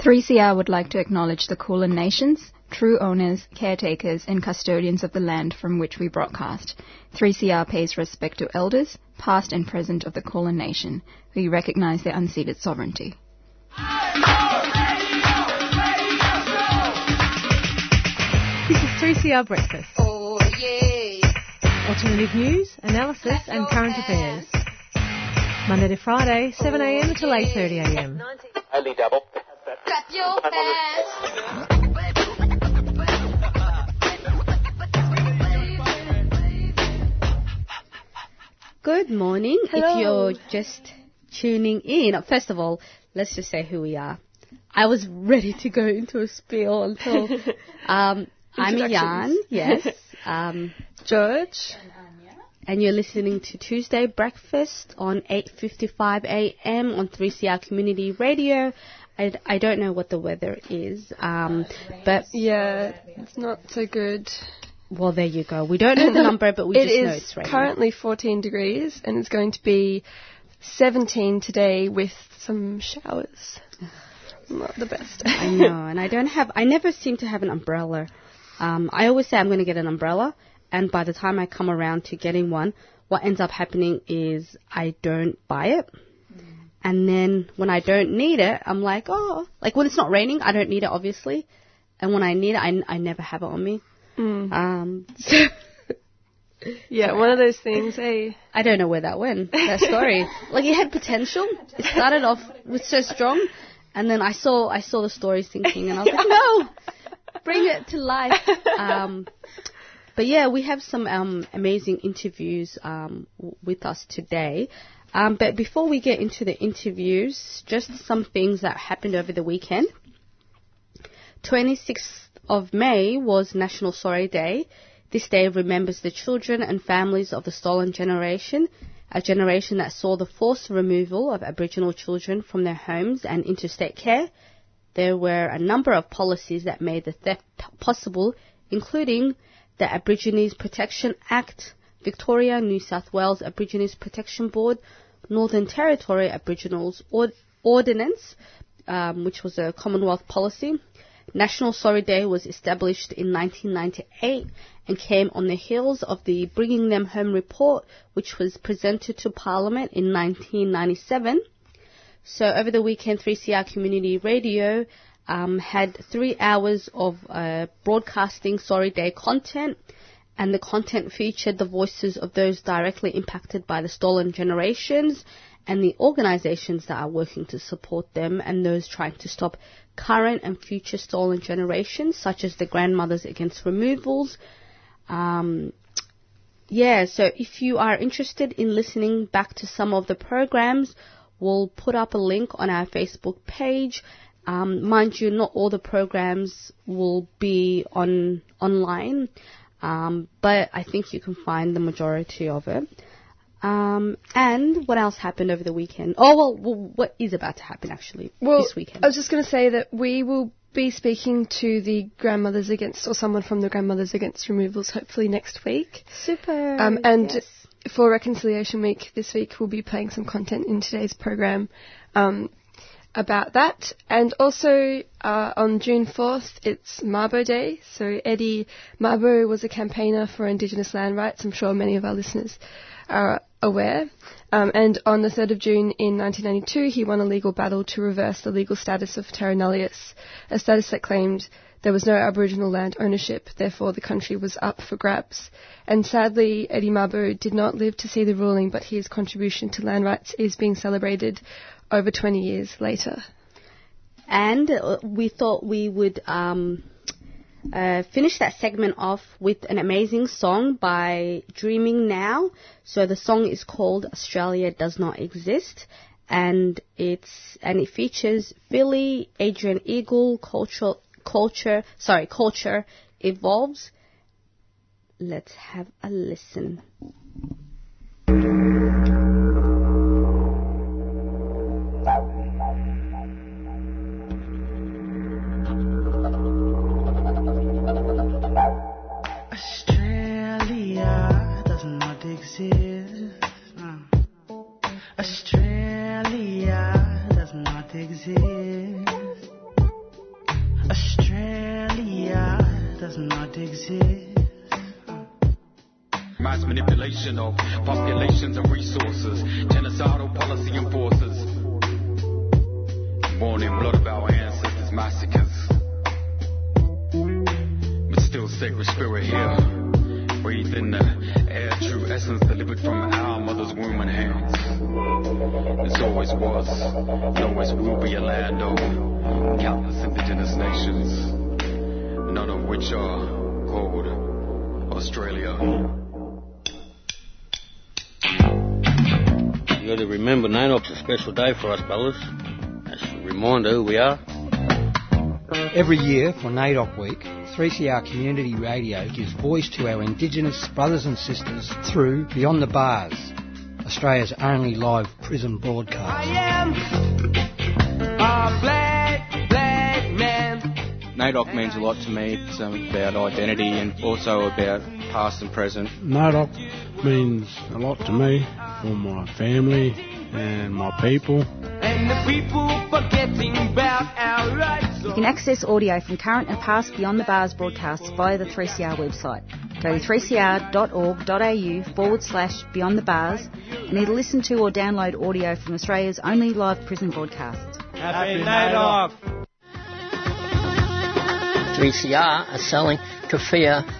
3CR would like to acknowledge the Kulin Nations, true owners, caretakers, and custodians of the land from which we broadcast. 3CR pays respect to elders, past and present of the Kulin Nation. We recognize their unceded sovereignty. This is 3CR Breakfast. Oh yeah. Alternative news, analysis, and current affairs. Monday to Friday, 7am to 8.30am. Only double. Clap your hands. Good morning. Hello. If you're just tuning in, first of all, let's just say who we are. I was ready to go into a spiel until um, I'm Jan, yes, um, George. and you're listening to Tuesday Breakfast on 8:55 a.m. on 3CR Community Radio. I, I don't know what the weather is, um, but Yeah, it's not so good. well, there you go. We don't know the number, but we It just know it's raining. currently 14 degrees and it's going to be 17 today with some showers. Not the best. I know, and I don't have. I never seem to have an umbrella. Um, I always say I'm going to get an umbrella, and by the time I come around to getting one, what ends up happening is I don't buy it. And then when I don't need it, I'm like, oh, like when it's not raining, I don't need it, obviously. And when I need it, I, I never have it on me. Um, so yeah, one of those things, eh? I don't know where that went. That story, like it had potential. It started off with so strong, and then I saw I saw the story sinking, and I was like, no, bring it to life. Um, but yeah, we have some um, amazing interviews um, w- with us today. Um, but before we get into the interviews, just some things that happened over the weekend. 26th of May was National Sorry Day. This day remembers the children and families of the stolen generation, a generation that saw the forced removal of Aboriginal children from their homes and interstate care. There were a number of policies that made the theft possible, including the Aborigines Protection Act, Victoria, New South Wales Aborigines Protection Board, Northern Territory Aboriginals Ord- Ordinance, um, which was a Commonwealth policy. National Sorry Day was established in 1998 and came on the heels of the Bringing Them Home report, which was presented to Parliament in 1997. So over the weekend, 3CR Community Radio um, had three hours of uh, broadcasting Sorry Day content, and the content featured the voices of those directly impacted by the stolen generations and the organizations that are working to support them and those trying to stop current and future stolen generations, such as the Grandmothers Against Removals. Um, yeah, so if you are interested in listening back to some of the programs, we'll put up a link on our Facebook page. Um, mind you, not all the programs will be on online, um, but I think you can find the majority of it. Um, and what else happened over the weekend? Oh well, well what is about to happen actually Well, this weekend? I was just going to say that we will be speaking to the Grandmothers Against, or someone from the Grandmothers Against Removals, hopefully next week. Super. Um, and yes. for Reconciliation Week this week, we'll be playing some content in today's program um, about that. And also uh, on June 4th, it's Mabo Day. So Eddie Mabo was a campaigner for Indigenous land rights. I'm sure many of our listeners are aware. Um, and on the 3rd of June in 1992, he won a legal battle to reverse the legal status of Terra Nullius, a status that claimed there was no Aboriginal land ownership, therefore the country was up for grabs. And sadly, Eddie Mabo did not live to see the ruling, but his contribution to land rights is being celebrated over 20 years later. And uh, we thought we would um, uh, finish that segment off with an amazing song by Dreaming Now. So the song is called Australia Does Not Exist. And it's and it features Philly, Adrian Eagle, culture, culture, sorry, culture evolves. Let's have a listen. Special day for us, fellas. That's a reminder who we are. Every year for NAIDOC Week, 3CR Community Radio gives voice to our Indigenous brothers and sisters through Beyond the Bars, Australia's only live prison broadcast. I am black, black man NAIDOC means a lot to me. It's um, about identity and also about past and present. NAIDOC means a lot to me for my family and my people. And the people forgetting about our rights. You can access audio from current and past Beyond the Bars broadcasts via the 3CR website. Go to 3cr.org.au forward slash Beyond the Bars and either listen to or download audio from Australia's only live prison broadcast. Happy NAIDOC! 3CR are selling keffiyeh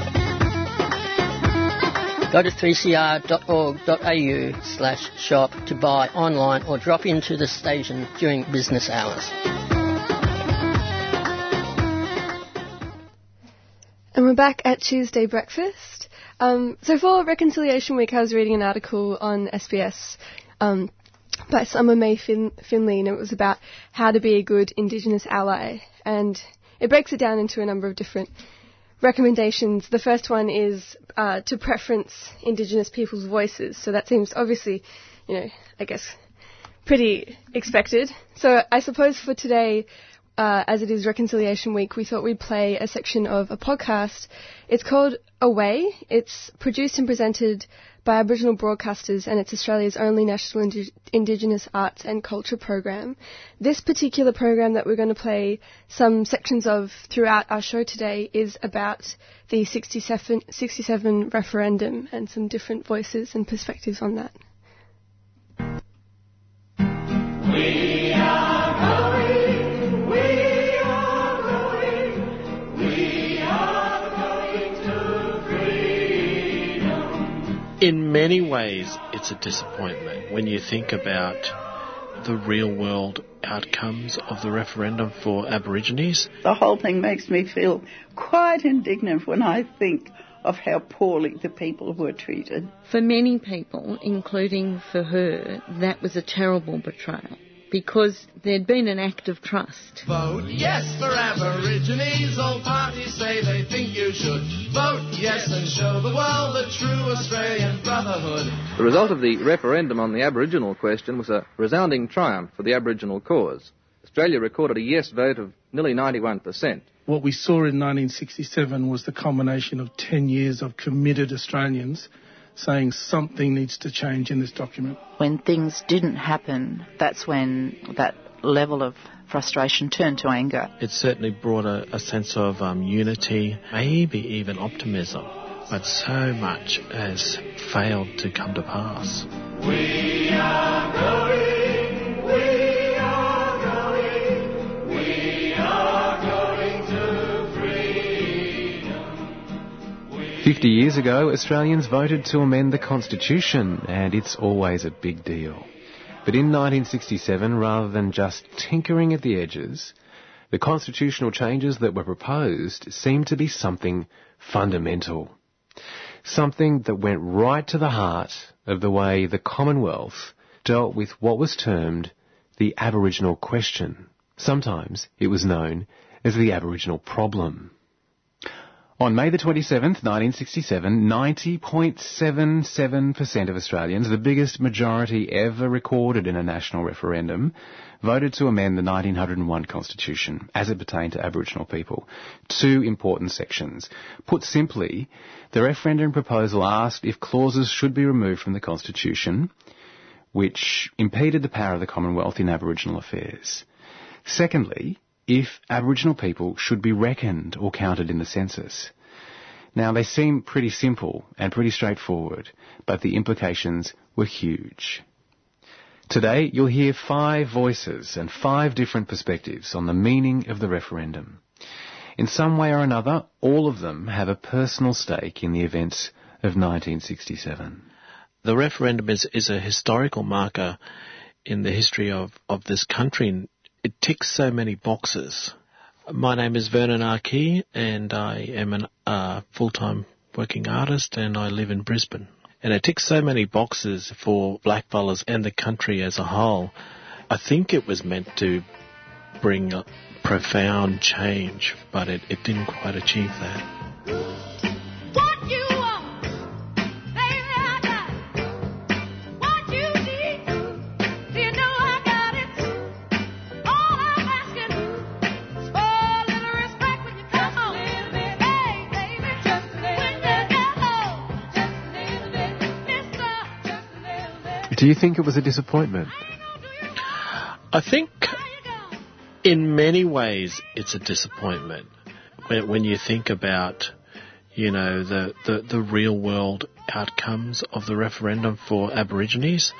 Go to 3cr.org.au slash shop to buy online or drop into the station during business hours. And we're back at Tuesday breakfast. Um, so for Reconciliation Week, I was reading an article on SBS um, by Summer May fin- Finlay, and it was about how to be a good Indigenous ally. And it breaks it down into a number of different recommendations. The first one is uh, to preference Indigenous people's voices. So that seems obviously, you know, I guess pretty expected. So I suppose for today, uh, as it is Reconciliation Week, we thought we'd play a section of a podcast. It's called Awaye. It's produced and presented by Aboriginal broadcasters and it's Australia's only national Indi- Indigenous arts and culture program. This particular program that we're going to play some sections of throughout our show today is about the 67, 67 referendum and some different voices and perspectives on that. We many ways, it's a disappointment when you think about the real world outcomes of the referendum for Aborigines. The whole thing makes me feel quite indignant when I think of how poorly the people were treated. For many people, including for her, that was a terrible betrayal because there'd been an act of trust. Vote yes for Aborigines. All parties say they think you should. Vote yes and show the world the true Australian brotherhood. The result of the referendum on the Aboriginal question was a resounding triumph for the Aboriginal cause. Australia recorded a yes vote of nearly 91%. What we saw in 1967 was the culmination of 10 years of committed Australians saying something needs to change in this document. When things didn't happen, that's when that level of frustration turned to anger. It certainly brought a, a sense of um, unity, maybe even optimism, but so much has failed to come to pass. 50 years ago, Australians voted to amend the Constitution, and it's always a big deal. But in 1967, rather than just tinkering at the edges, the constitutional changes that were proposed seemed to be something fundamental. Something that went right to the heart of the way the Commonwealth dealt with what was termed the Aboriginal question. Sometimes it was known as the Aboriginal problem. On May the 27th, 1967, 90.77% of Australians, the biggest majority ever recorded in a national referendum, voted to amend the 1901 Constitution as it pertained to Aboriginal people. Two important sections. Put simply, the referendum proposal asked if clauses should be removed from the Constitution which impeded the power of the Commonwealth in Aboriginal affairs. Secondly, if Aboriginal people should be reckoned or counted in the census. Now, they seem pretty simple and pretty straightforward, but the implications were huge. Today, you'll hear five voices and five different perspectives on the meaning of the referendum. In some way or another, all of them have a personal stake in the events of 1967. The referendum is, is a historical marker in the history of, of this country. It ticks so many boxes. My name is Vernon Arkey and I am a uh, full-time working artist and I live in Brisbane. And it ticks so many boxes for blackfellas and the country as a whole. I think it was meant to bring a profound change, but it, it didn't quite achieve that. Do you think it was a disappointment? I think in many ways it's a disappointment when, when you think about, you know, the, the, the real world outcomes of the referendum for Aborigines.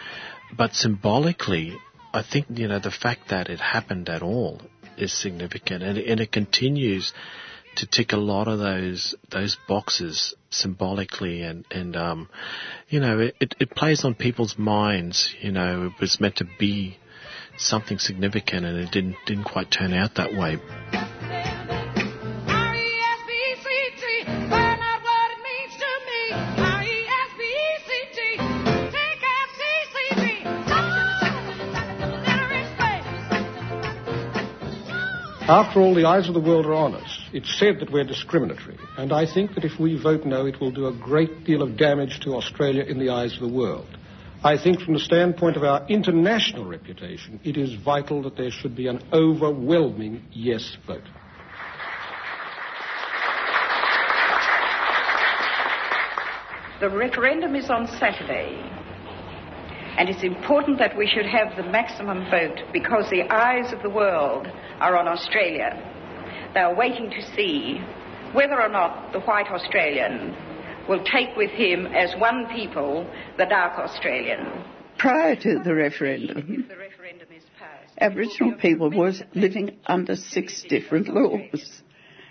But symbolically, I think, you know, the fact that it happened at all is significant and, and it continues to tick a lot of those those boxes symbolically and and um, you know it, it plays on people's minds. You know, it was meant to be something significant, and it didn't didn't quite turn out that way. After all, the eyes of the world are on us. It's said that we're discriminatory, and I think that if we vote no, it will do a great deal of damage to Australia in the eyes of the world. I think from the standpoint of our international reputation, it is vital that there should be an overwhelming yes vote. The referendum is on Saturday. And it's important that we should have the maximum vote because the eyes of the world are on Australia. They are waiting to see whether or not the white Australian will take with him as one people the dark Australian. Prior to the referendum, Aboriginal people was living under six different laws,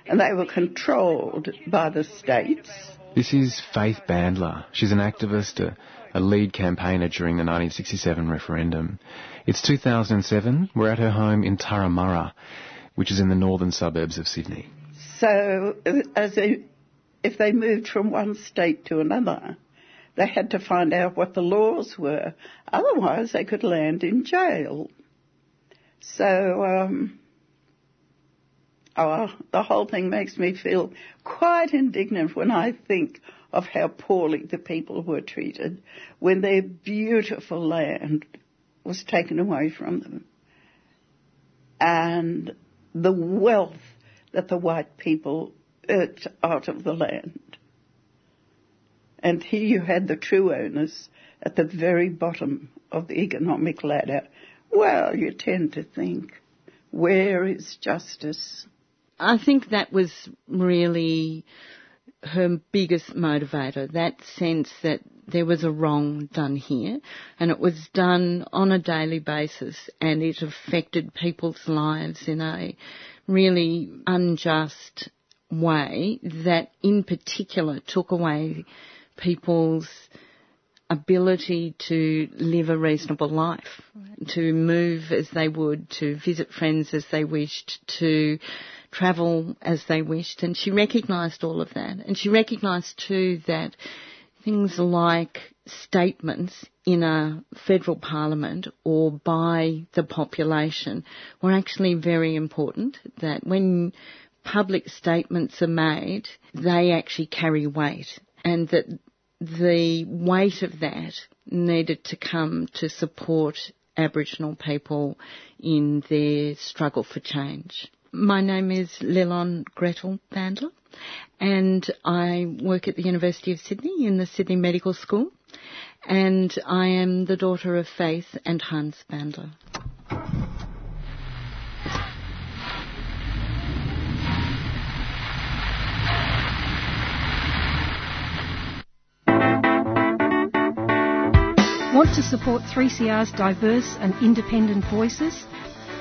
and they were controlled by the states. This is Faith Bandler. She's an activist, a, a lead campaigner during the 1967 referendum. It's 2007. We're at her home in Turramurra, which is in the northern suburbs of Sydney. So, as they, if they moved from one state to another, they had to find out what the laws were. Otherwise, they could land in jail. So, um, oh, the whole thing makes me feel quite indignant when I think of how poorly the people were treated when their beautiful land was taken away from them. And the wealth that the white people earned out of the land. And here you had the true owners at the very bottom of the economic ladder. Well, you tend to think, where is justice? I think that was really her biggest motivator, that sense that there was a wrong done here and it was done on a daily basis and it affected people's lives in a really unjust way that in particular took away people's ability to live a reasonable life, to move as they would, to visit friends as they wished, to travel as they wished, and she recognised all of that. And she recognised too that things like statements in a federal parliament or by the population were actually very important. That when public statements are made, they actually carry weight and that the weight of that needed to come to support Aboriginal people in their struggle for change. My name is Lilon Gretel Bandler and I work at the University of Sydney in the Sydney Medical School and I am the daughter of Faith and Hans Bandler. Want to support 3CR's diverse and independent voices?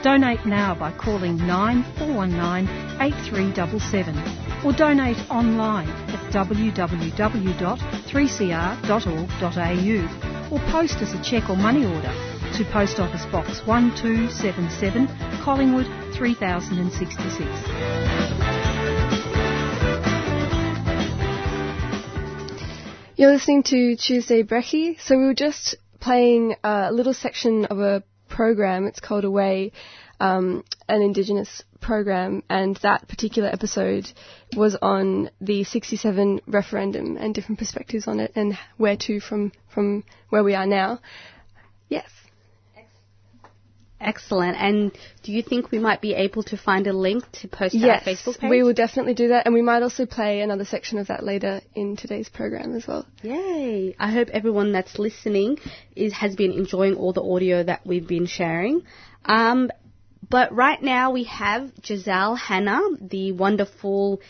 Donate now by calling 9419 8377 or donate online at www.3cr.org.au or post us a cheque or money order to Post Office Box 1277 Collingwood 3066. You're listening to Tuesday Brekkie. So we were just playing a little section of a program. It's called Awaye, um, an Indigenous program, and that particular episode was on the 67 referendum and different perspectives on it and where to from from where we are now. Yes. Excellent. And do you think we might be able to find a link to post yes, our Facebook page? we will definitely do that, and we might also play another section of that later in today's program as well. Yay! I hope everyone that's listening is has been enjoying all the audio that we've been sharing. Um, but right now we have Giselle Hanna, the wonderful,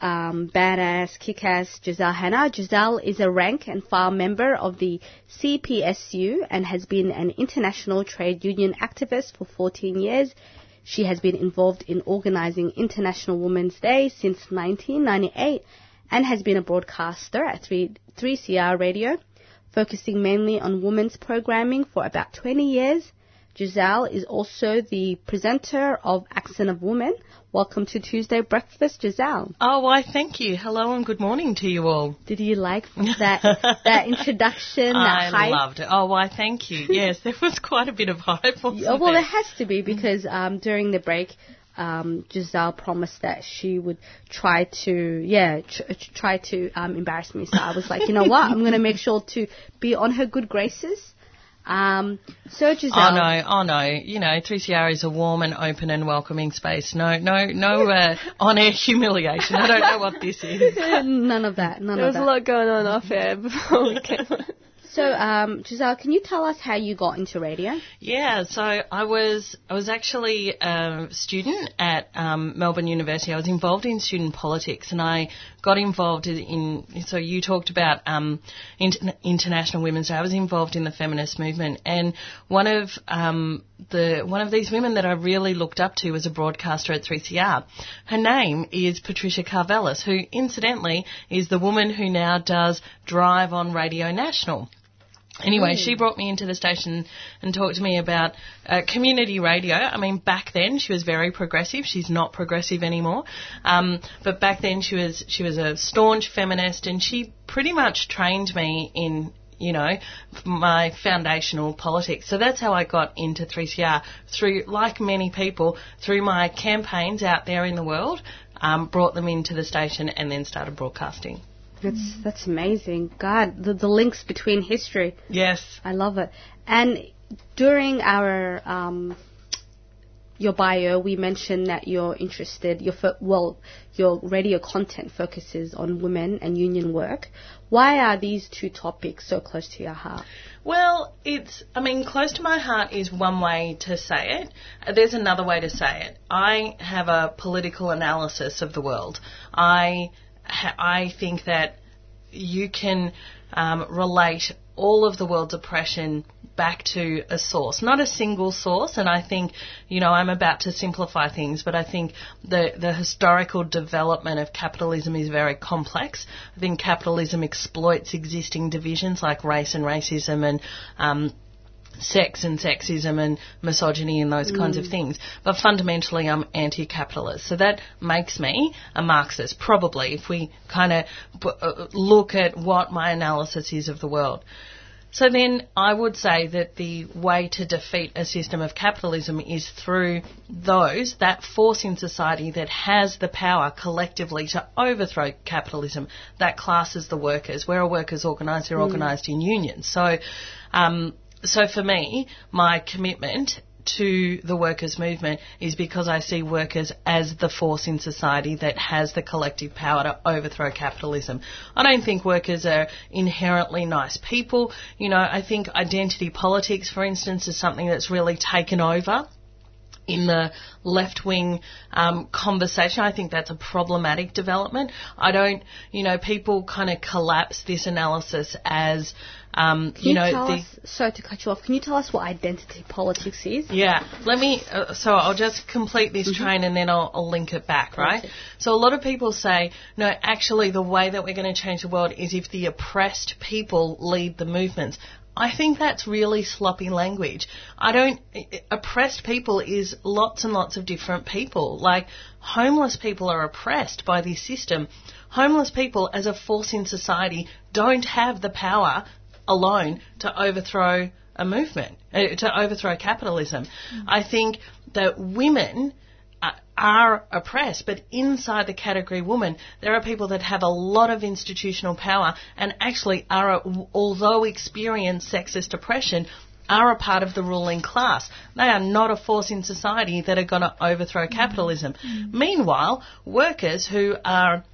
um, badass, kick-ass Giselle Hanna. Giselle is a rank and file member of the CPSU and has been an international trade union activist for 14 years. She has been involved in organizing International Women's Day since 1998 and has been a broadcaster at 3, 3CR Radio, focusing mainly on women's programming for about 20 years. Giselle is also the presenter of Accent of Women. Welcome to Tuesday Breakfast, Giselle. Oh, why, thank you. Hello and good morning to you all. Did you like that that introduction, that I hype? loved it. Oh, why, thank you. Yes, there was quite a bit of hype, Oh, well, there? it has to be because um, during the break, um, Giselle promised that she would try to, yeah, tr- try to um, embarrass me. So I was like, you know what? I'm going to make sure to be on her good graces. Um, so Giselle, Oh no, oh no. You know, 3CR is a warm and open and welcoming space. No, no, no uh, on-air humiliation. I don't know what this is. none of that. None there of was that. a lot going on off air before we came on. So, um, Giselle, can you tell us how you got into radio? Yeah, so I was I was actually a student at um, Melbourne University. I was involved in student politics, and I got involved in. So you talked about um, inter- International Women's Day. I was involved in the feminist movement, and one of um, the one of these women that I really looked up to was a broadcaster at 3CR. Her name is Patricia Karvelas, who incidentally is the woman who now does Drive on Radio National. Anyway, Mm. she brought me into the station and talked to me about uh, community radio. I mean, back then she was very progressive. She's not progressive anymore, um, but back then she was she was a staunch feminist, and she pretty much trained me in you know my foundational politics. So that's how I got into 3CR through, like many people, through my campaigns out there in the world. Um, brought them into the station and then started broadcasting. That's that's amazing. God, the, the links between history. Yes. I love it. And during our um, your bio, we mentioned that you're interested. Your fo- well, your radio content focuses on women and union work. Why are these two topics so close to your heart? Well, it's, I mean, close to my heart is one way to say it. There's another way to say it. I have a political analysis of the world. I, I think that you can um, relate all of the world's oppression back to a source, not a single source. And I think, you know, I'm about to simplify things, but I think the, the historical development of capitalism is very complex. I think capitalism exploits existing divisions like race and racism and, um, sex and sexism and misogyny and those kinds of Mm. things. But fundamentally, I'm anti-capitalist. So that makes me a Marxist, probably, if we kind of b- uh, look at what my analysis is of the world. So then I would say that the way to defeat a system of capitalism is through those, that force in society that has the power collectively to overthrow capitalism, that classes the workers. Where are workers organised? They're Mm. organised in unions. So, um, so for me, my commitment to the workers' movement is because I see workers as the force in society that has the collective power to overthrow capitalism. I don't think workers are inherently nice people. You know, I think identity politics, for instance, is something that's really taken over in the left wing um, conversation. I think that's a problematic development. I don't, you know, people kind of collapse this analysis as, um, Can you, know, the, us, sorry to cut you off, can you tell us what identity politics is? yeah, let me. Uh, so I'll just complete this train and then I'll, I'll link it back, right? So a lot of people say, no, actually, the way that we're going to change the world is if the oppressed people lead the movements. I think that's really sloppy language. I don't. Oppressed people is lots and lots of different people. Like homeless people are oppressed by this system. Homeless people, as a force in society, don't have the power alone to overthrow a movement, uh, to overthrow capitalism. I think that women Uh, are oppressed, but inside the category woman, there are people that have a lot of institutional power and actually are, although experience sexist oppression, are a part of the ruling class. They are not a force in society that are going to overthrow capitalism. Mm. Meanwhile, workers who are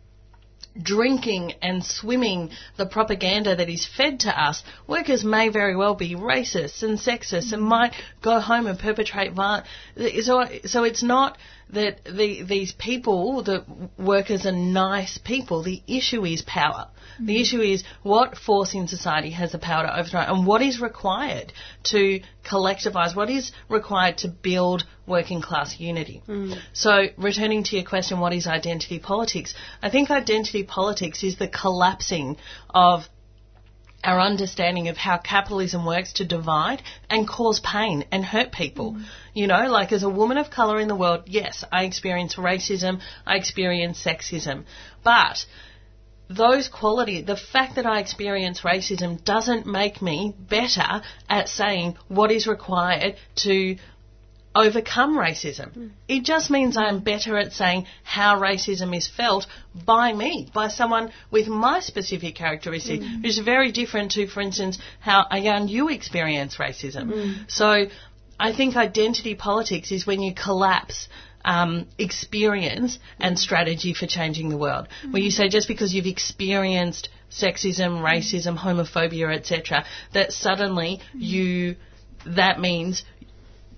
drinking and swimming the propaganda that is fed to us, workers may very well be racist and sexist and might go home and perpetrate violence. So, so it's not that the, these people, the workers are nice people. The issue is power. The mm. issue is what force in society has the power to overthrow and what is required to collectivise, what is required to build working class unity. Mm. So, returning to your question, what is identity politics? I think identity politics is the collapsing of our understanding of how capitalism works to divide and cause pain and hurt people. Mm. You know, like as a woman of colour in the world, yes, I experience racism, I experience sexism, but those qualities, the fact that I experience racism doesn't make me better at saying what is required to overcome racism. It just means I'm better at saying how racism is felt by me, by someone with my specific characteristics, mm. which is very different to, for instance, how Ayan you experience racism. Mm. So I think identity politics is when you collapse um, experience and strategy for changing the world. Mm. Where you say just because you've experienced sexism, racism, homophobia, etc., that suddenly you that means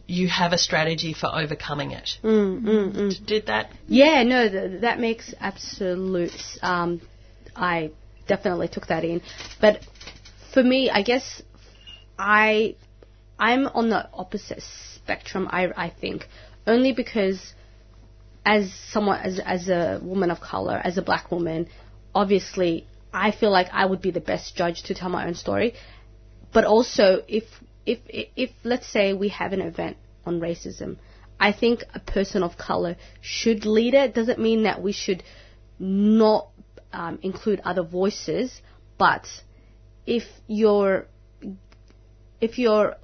you have a strategy for overcoming it. Mm, mm, mm. Did that? Yeah, no, th- that makes absolute. Um, I definitely took that in, but for me, I guess I I'm on the opposite spectrum. I I think only because as someone as as a woman of color, as a black woman, obviously I feel like I would be the best judge to tell my own story. But also, if if if let's say we have an event on racism, I think a person of color should lead it. Doesn't mean that we should not um, include other voices, but if you're if you're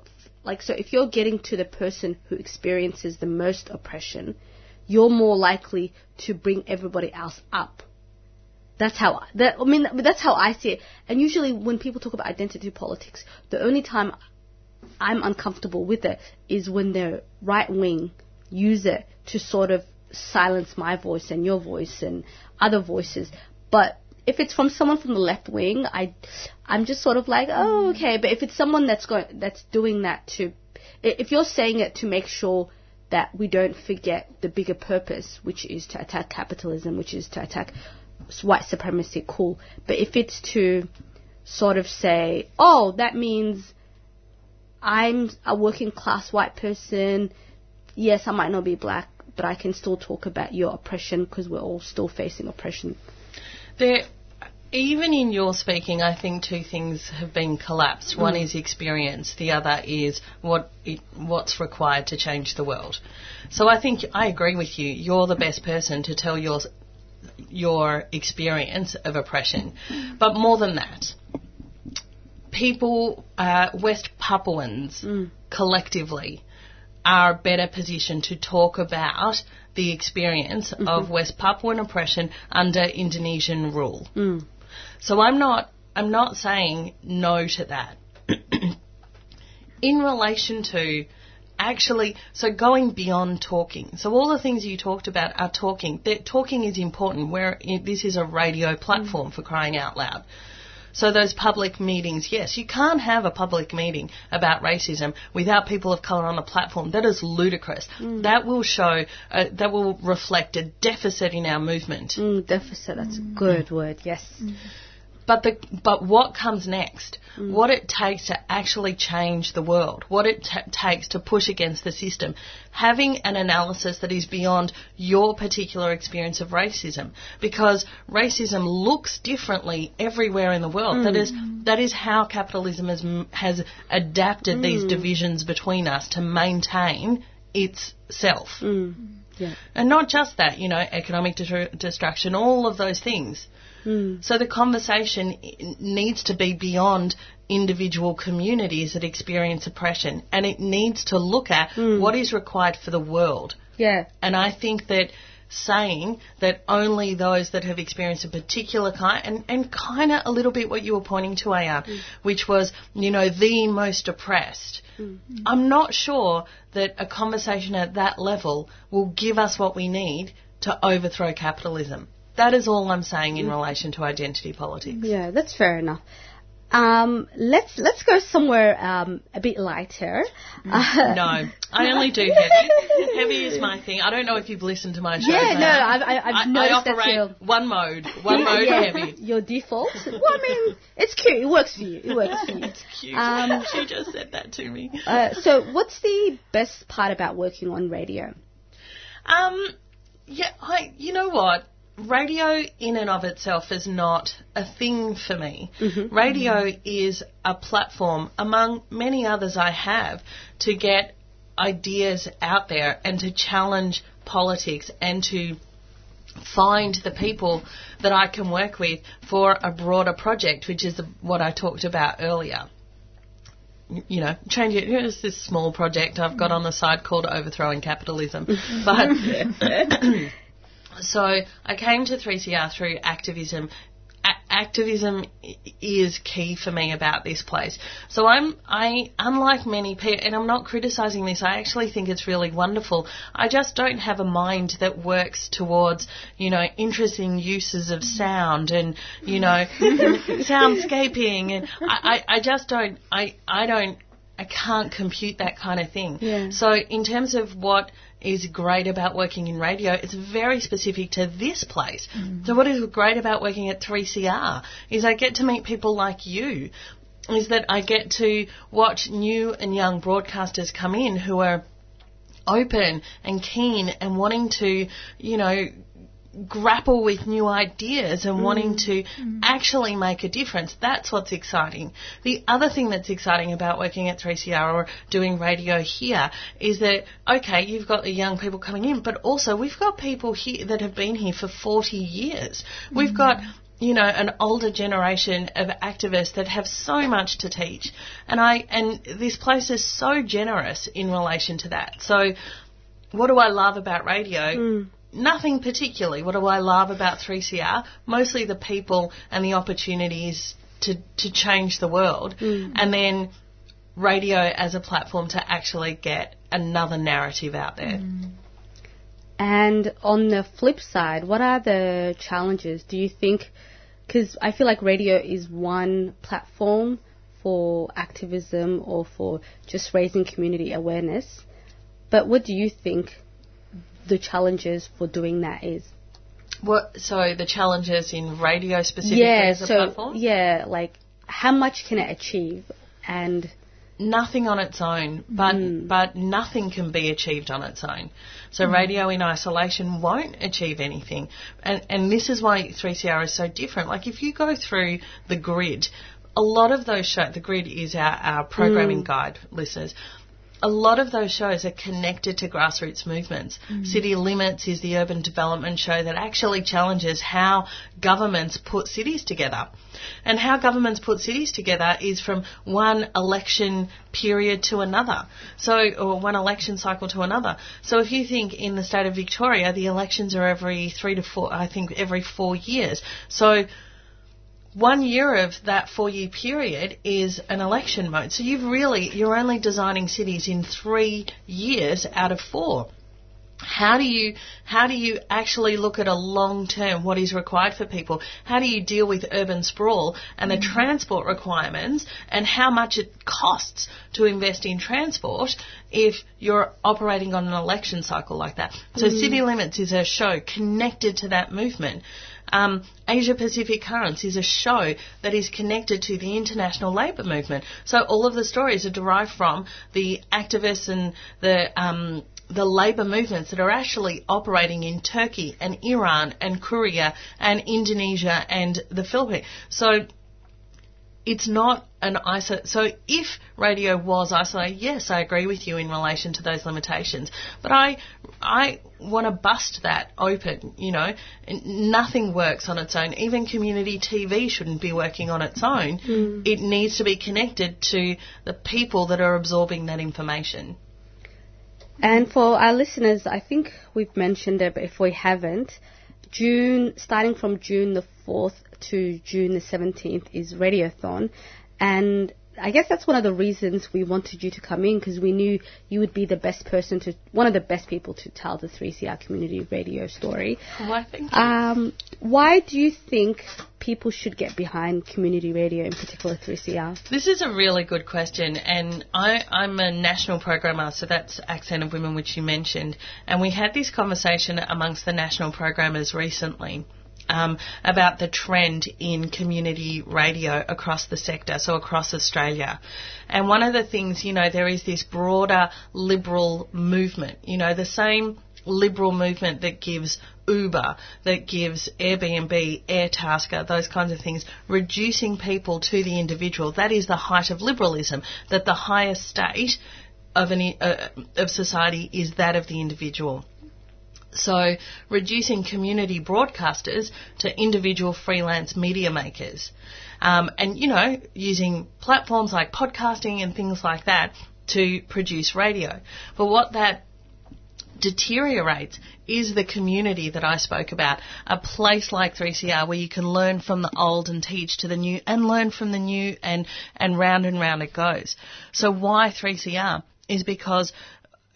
like so if you're getting to the person who experiences the most oppression, you're more likely to bring everybody else up. That's how that I mean that's how I see it. And usually when people talk about identity politics, the only time I'm uncomfortable with it is when the right wing use it to sort of silence my voice and your voice and other voices. But if it's from someone from the left wing, I, I'm just sort of like, oh, mm. okay. But if it's someone that's going, that's doing that to, if you're saying it to make sure that we don't forget the bigger purpose, which is to attack capitalism, which is to attack white supremacy, cool. But if it's to sort of say, oh, that means I'm a working class white person. Yes, I might not be black, but I can still talk about your oppression because we're all still facing oppression. There, even in your speaking, I think two things have been collapsed. One Mm. is experience. The other is what it, what's required to change the world. So I think I agree with you. You're the best person to tell your your experience of oppression. But more than that, people, uh, West Papuans, collectively, are better positioned to talk about the experience of West Papuan oppression under Indonesian rule. Mm. So I'm not I'm not saying no to that. In relation to actually so going beyond talking. So all the things you talked about are talking. That talking is important where this is a radio platform for crying out loud. So those public meetings, yes, you can't have a public meeting about racism without people of colour on the platform. That is ludicrous. That will show, uh, that will reflect a deficit in our movement. Mm, deficit, that's a good word, yes. But the but what comes next? Mm. What it takes to actually change the world? What it ta takes to push against the system? Having an analysis that is beyond your particular experience of racism, because racism looks differently everywhere in the world. That is mm. that is how capitalism has has adapted these Mm. divisions between us to maintain itself. Mm. Yeah. And not just that, you know, economic de- destruction, all of those things. Mm. So the conversation needs to be beyond individual communities that experience oppression and it needs to look at mm. what is required for the world. Yeah. And I think that saying that only those that have experienced a particular kind, and, and kind of a little bit what you were pointing to, Ayan, mm. which was, you know, the most oppressed. Mm. I'm not sure that a conversation at that level will give us what we need to overthrow capitalism. That is all I'm saying in relation to identity politics. Yeah, that's fair enough. Um, let's let's go somewhere um, a bit lighter. Uh, No, I only do heavy. Heavy is my thing. I don't know if you've listened to my show. Yeah, no, I've, I've I, noticed I operate your one mode, one mode yeah, heavy. Your default. Well, I mean, it's cute. It works for you. It works for you. It's cute. Um, she just said that to me. Uh, so, what's the best part about working on radio? Um, yeah, I. You know what? Radio in and of itself is not a thing for me. Mm-hmm. Radio is a platform among many others I have to get ideas out there and to challenge politics and to find the people that I can work with for a broader project, which is the, what I talked about earlier. You know, change it. Here's this small project I've got mm-hmm. on the side called Overthrowing Capitalism. But so I came to 3CR through activism. A- activism is key for me about this place. So I'm, I, unlike many people, and I'm not criticising this. I actually think it's really wonderful. I just don't have a mind that works towards, you know, interesting uses of sound and, you know, soundscaping, and I, I, I just don't. I, I don't. I can't compute that kind of thing. Yeah. So in terms of what is great about working in radio, it's very specific to this place. Mm. So what is great about working at 3CR is I get to meet people like you. Is that I get to watch new and young broadcasters come in who are open and keen and wanting to, you know, grapple with new ideas and mm. wanting to mm. actually make a difference. That's what's exciting. The other thing that's exciting about working at 3CR or doing radio here is that, okay, you've got the young people coming in, but also we've got people here that have been here for 40 years. We've mm. got you know, an older generation of activists that have so much to teach. And I and this place is so generous in relation to that. So what do I love about radio? Nothing particularly. What do I love about 3CR? Mostly the people and the opportunities to, to change the world. Hmm. And then radio as a platform to actually get another narrative out there. Hmm. And on the flip side, what are the challenges? Do you think? Because I feel like radio is one platform for activism or for just raising community awareness. But what do you think the challenges for doing that is? What so the challenges in radio specifically yeah, as a so platform? yeah, like how much can it achieve? And nothing on its own, but but nothing can be achieved on its own. So Mm. radio in isolation won't achieve anything, and and this is why 3CR is so different. Like if you go through the grid, a lot of those shows, the grid is our our programming Mm. guide, listeners. A lot of those shows are connected to grassroots movements. Mm. City Limits is the urban development show that actually challenges how governments put cities together. And how governments put cities together is from one election period to another. So, or one election cycle to another. So if you think in the state of Victoria, the elections are every three to four, I think every four years. So, one year of that four year period is an election mode. So you've really, you're only designing cities in three years out of four. How do you how do you actually look at a long term what is required for people? How do you deal with urban sprawl and the transport requirements and how much it costs to invest in transport if you're operating on an election cycle like that? So Mm. City Limits is a show connected to that movement. Um, Asia Pacific Currents is a show that is connected to the international labour movement. So all of the stories are derived from the activists and the um, the labour movements that are actually operating in Turkey and Iran and Korea and Indonesia and the Philippines. So it's not an iso. So if radio was isolated, yes, I agree with you in relation to those limitations. But I, I want to bust that open. You know, nothing works on its own. Even community TV shouldn't be working on its own. Mm. It needs to be connected to the people that are absorbing that information. And for our listeners, I think we've mentioned it, but if we haven't, June, starting from June the 4th to June the 17th is Radiothon. And I guess that's one of the reasons we wanted you to come in because we knew you would be the best person to, one of the best people to tell the 3CR community radio story. Why, thank Um, why do you think people should get behind community radio, in particular 3CR? This is a really good question, and I, I'm a national programmer, so that's Accented Women, which you mentioned. And we had this conversation amongst the national programmers recently. Um, about the trend in community radio across the sector, so across Australia. And one of the things, you know, there is this broader liberal movement, you know, the same liberal movement that gives Uber, that gives Airbnb, Airtasker, those kinds of things, reducing people to the individual. That is the height of liberalism, that the highest state of, an, uh, of society is that of the individual. So, reducing community broadcasters to individual freelance media makers. Um, and, you know, using platforms like podcasting and things like that to produce radio. But what that deteriorates is the community that I spoke about. A place like 3CR where you can learn from the old and teach to the new and learn from the new and, and round and round it goes. So why 3CR? Is because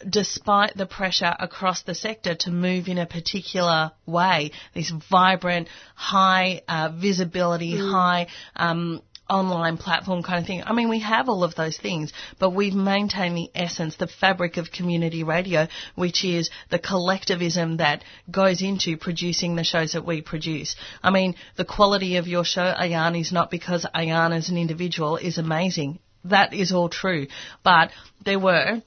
despite the pressure across the sector to move in a particular way, this vibrant, high uh, visibility, Mm. high um, online platform kind of thing. I mean, we have all of those things, but we've maintained the essence, the fabric of community radio, which is the collectivism that goes into producing the shows that we produce. I mean, the quality of your show, Ayan, is not because Ayan as an individual is amazing. That is all true. But there were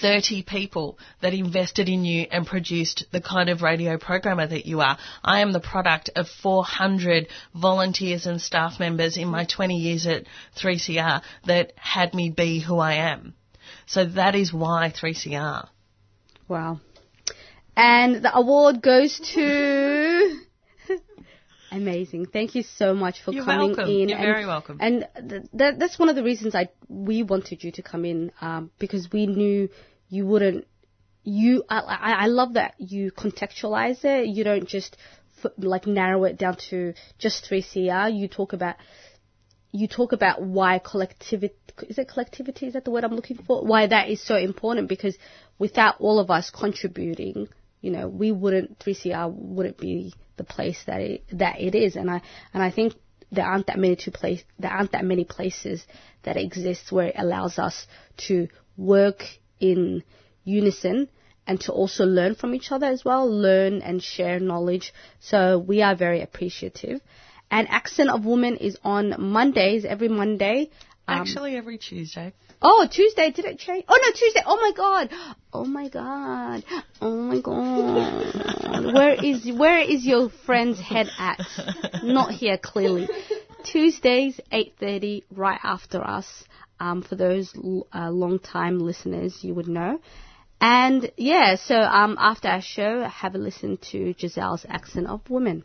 30 people that invested in you and produced the kind of radio programmer that you are. I am the product of 400 volunteers and staff members in my 20 years at 3CR that had me be who I am. So that is why 3CR. Wow. And the award goes to. Amazing. Thank you so much for You're coming welcome. in. You're and, very welcome. And th- th- that's one of the reasons I we wanted you to come in um, because we knew you wouldn't. You, I, I I love that you contextualize it. You don't just f- like narrow it down to just 3CR. You talk about you talk about why collectivity is it collectivity is that the word I'm looking for why that is so important because without all of us contributing you know we wouldn't 3CR wouldn't be the place that it that it is and I and I think there aren't that many to place there aren't that many places that exist where it allows us to work in unison and to also learn from each other as well learn and share knowledge so we are very appreciative and Accented Women is on Mondays, every Monday. Um, Actually, every Tuesday. Oh, Tuesday, did it change? Oh no, Tuesday. Oh my god. Oh my god. Oh my god. where is where is your friend's head at? Not here clearly. Tuesdays, 8:30 right after us. Um, for those uh, long time listeners, you would know. And yeah, so um, after our show, have a listen to Giselle's Accented Women.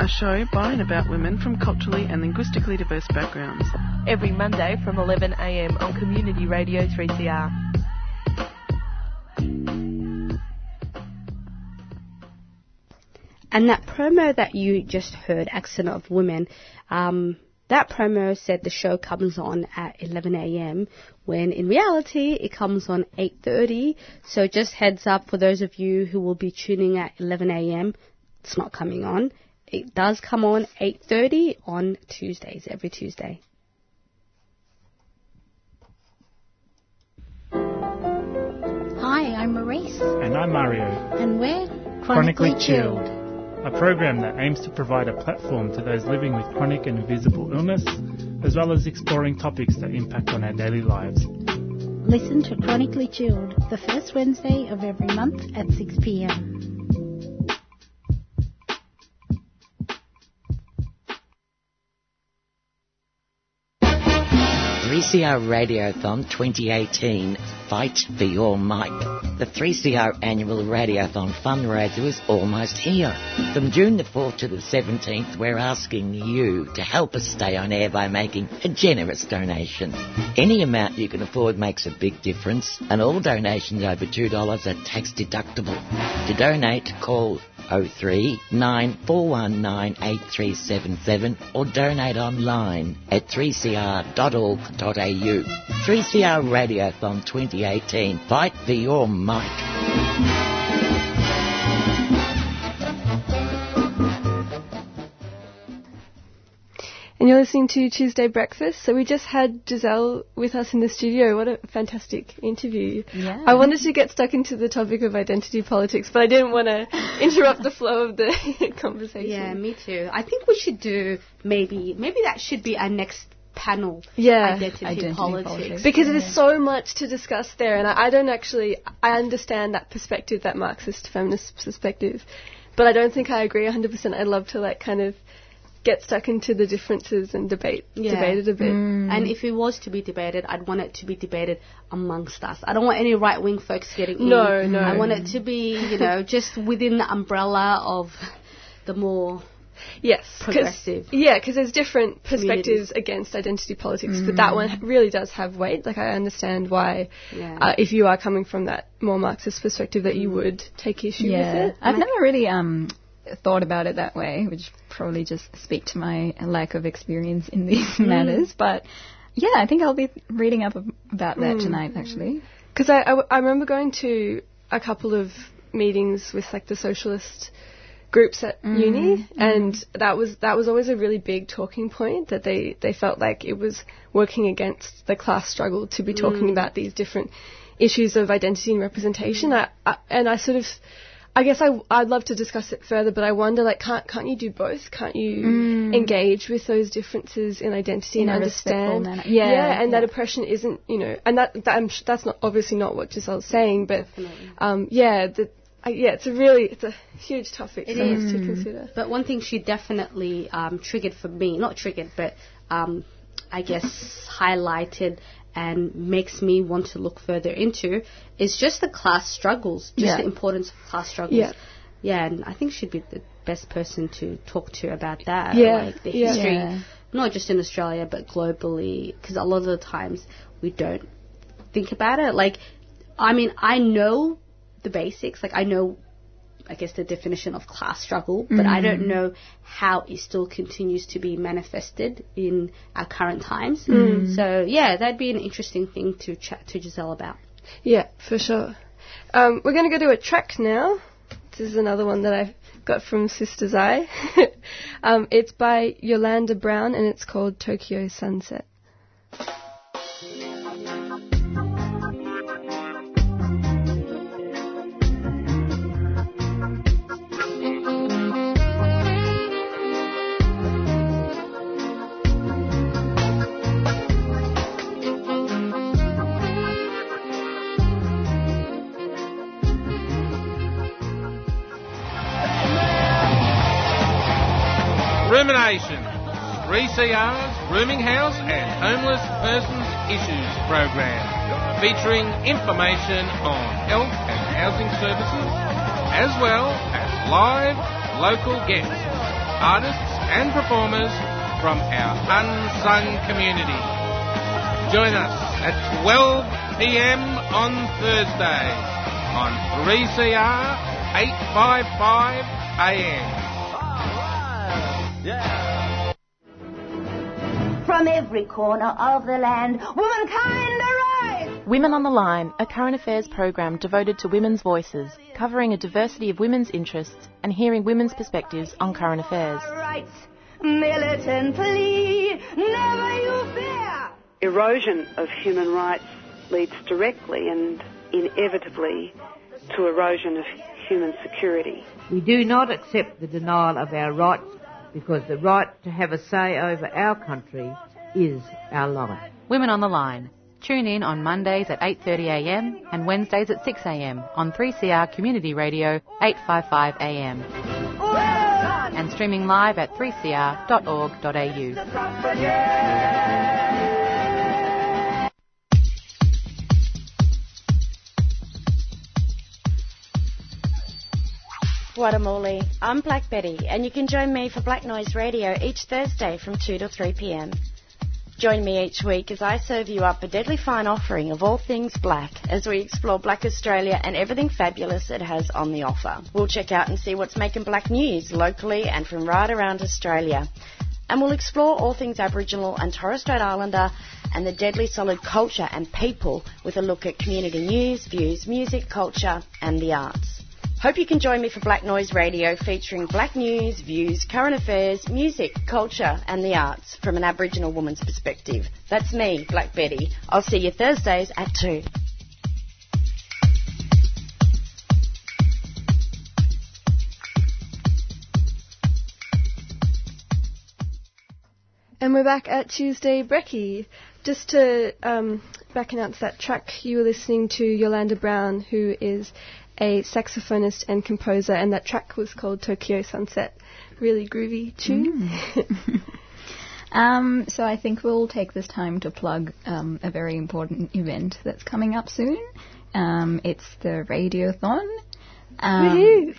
A show by and about women from culturally and linguistically diverse backgrounds. Every Monday from 11am on Community Radio 3CR. And that promo that you just heard, Accented Women, um, that promo said the show comes on at 11 a.m. when in reality it comes on 8:30. So just heads up for those of you who will be tuning at 11 a.m. It's not coming on. It does come on 8:30 on Tuesdays, every Tuesday. Hi, I'm Maurice, And I'm Mario. and we're Chronically Chilled, a program that aims to provide a platform to those living with chronic and invisible illness, as well as exploring topics that impact on our daily lives. Listen to Chronically Chilled the first Wednesday of every month at 6 p.m. 3CR Radiothon 2018 Fight for Your Mic. The 3CR annual Radiothon fundraiser is almost here. From June the 4th to the 17th, we're asking you to help us stay on air by making a generous donation. Any amount you can afford makes a big difference, and all donations over $2 are tax deductible. To donate, call 03 9419 8377 or donate online at 3cr.org.au. 3CR Radiothon 2018. Fight for your mic. And you're listening to Tuesday Breakfast. So we just had Giselle with us in the studio. What a fantastic interview. Yeah. I wanted to get stuck into the topic of identity politics, but I didn't want to interrupt the flow of the conversation. Yeah, me too. I think we should do maybe maybe that should be our next panel. Yeah. Identity, politics. Because there's so much to discuss there, and I, I don't actually, I understand that perspective, that Marxist feminist perspective, but I don't think I agree 100%. I'd love to like kind of get stuck into the differences and debate, debate it a bit. And if it was to be debated, I'd want it to be debated amongst us. I don't want any right wing folks getting in. No, no. I want it to be, you know, just within the umbrella of the more Yes, 'cause- progressive. Yeah, because there's different perspectives against identity politics, Mm. but that one really does have weight. Like I understand why, Yeah. uh, if you are coming from that more Marxist perspective, that you would take issue yeah. with it. I've never really um, thought about it that way, which probably just speak to my lack of experience in these Mm. matters. But yeah, I think I'll be reading up about that Mm. tonight, actually. Because I, I, I remember going to a couple of meetings with like the socialist groups at Mm, uni, and that was that was always a really big talking point that they they felt like it was working against the class struggle to be talking Mm. about these different issues of identity and representation. I, I, and I sort of. I guess I, I'd love to discuss it further, but I wonder, like, can't can't you do both? Can't you Mm. engage with those differences in identity In and a understand? manner. Yeah, and that oppression isn't, you know, and that, that I'm, sh- that's not obviously not what Giselle's saying, but um, yeah, the, uh, yeah, it's a really it's a huge topic It for us to consider. But one thing she definitely um, triggered for me, not triggered, but um, I guess highlighted and makes me want to look further into is just the class struggles, just Yeah. the importance of class struggles. Yeah. Yeah, and I think she'd be the best person to talk to about that. Yeah, Like the yeah. history, Yeah. not just in Australia, but globally, because a lot of the times we don't think about it. Like, I mean, I know the basics, like, I know I guess the definition of class struggle, but I don't Mm. know how it still continues to be manifested in our current times. Mm. So yeah, that'd be an interesting thing to chat to Giselle about. Yeah, for sure. Um, we're going to go to a track now. This is another one that I got from Sister's Eye. um, it's by Yolanda Brown and it's called Tokyo Sunset. Discrimination. 3CR's Rooming House and Homeless Persons Issues program, featuring information on health and housing services, as well as live local guests, artists and performers from our unsung community. Join us at 12 p.m. on Thursday on 3CR 855 AM. From every corner of the land, womankind arise! Women on the Line, a current affairs program devoted to women's voices, covering a diversity of women's interests and hearing women's perspectives on current affairs. Rights, militantly, never you fear! Erosion of human rights leads directly and inevitably to erosion of human security. We do not accept the denial of our rights because the right to have a say over our country is our life. Women on the Line. Tune in on Mondays at 8.30am and Wednesdays at 6am on 3CR Community Radio 855am. And streaming live at 3cr.org.au. Guatemala. I'm Black Betty, and you can join me for Black Noise Radio each Thursday from 2 to 3 pm. Join me each week as I serve you up a deadly fine offering of all things black as we explore Black Australia and everything fabulous it has on the offer. We'll check out and see what's making black news locally and from right around Australia. And we'll explore all things Aboriginal and Torres Strait Islander and the deadly solid culture and people with a look at community news, views, music, culture, and the arts. Hope you can join me for Black Noise Radio featuring black news, views, current affairs, music, culture and the arts from an Aboriginal woman's perspective. That's me, Black Betty. I'll see you Thursdays at 2. And we're back at Tuesday Brekkie. Just to um, back announce that track, you were listening to Yolanda Brown, who is a saxophonist and composer, and that track was called Tokyo Sunset. Really groovy tune. Mm. um, so I think we'll take this time to plug um, a very important event that's coming up soon. Um, it's the Radiothon, um,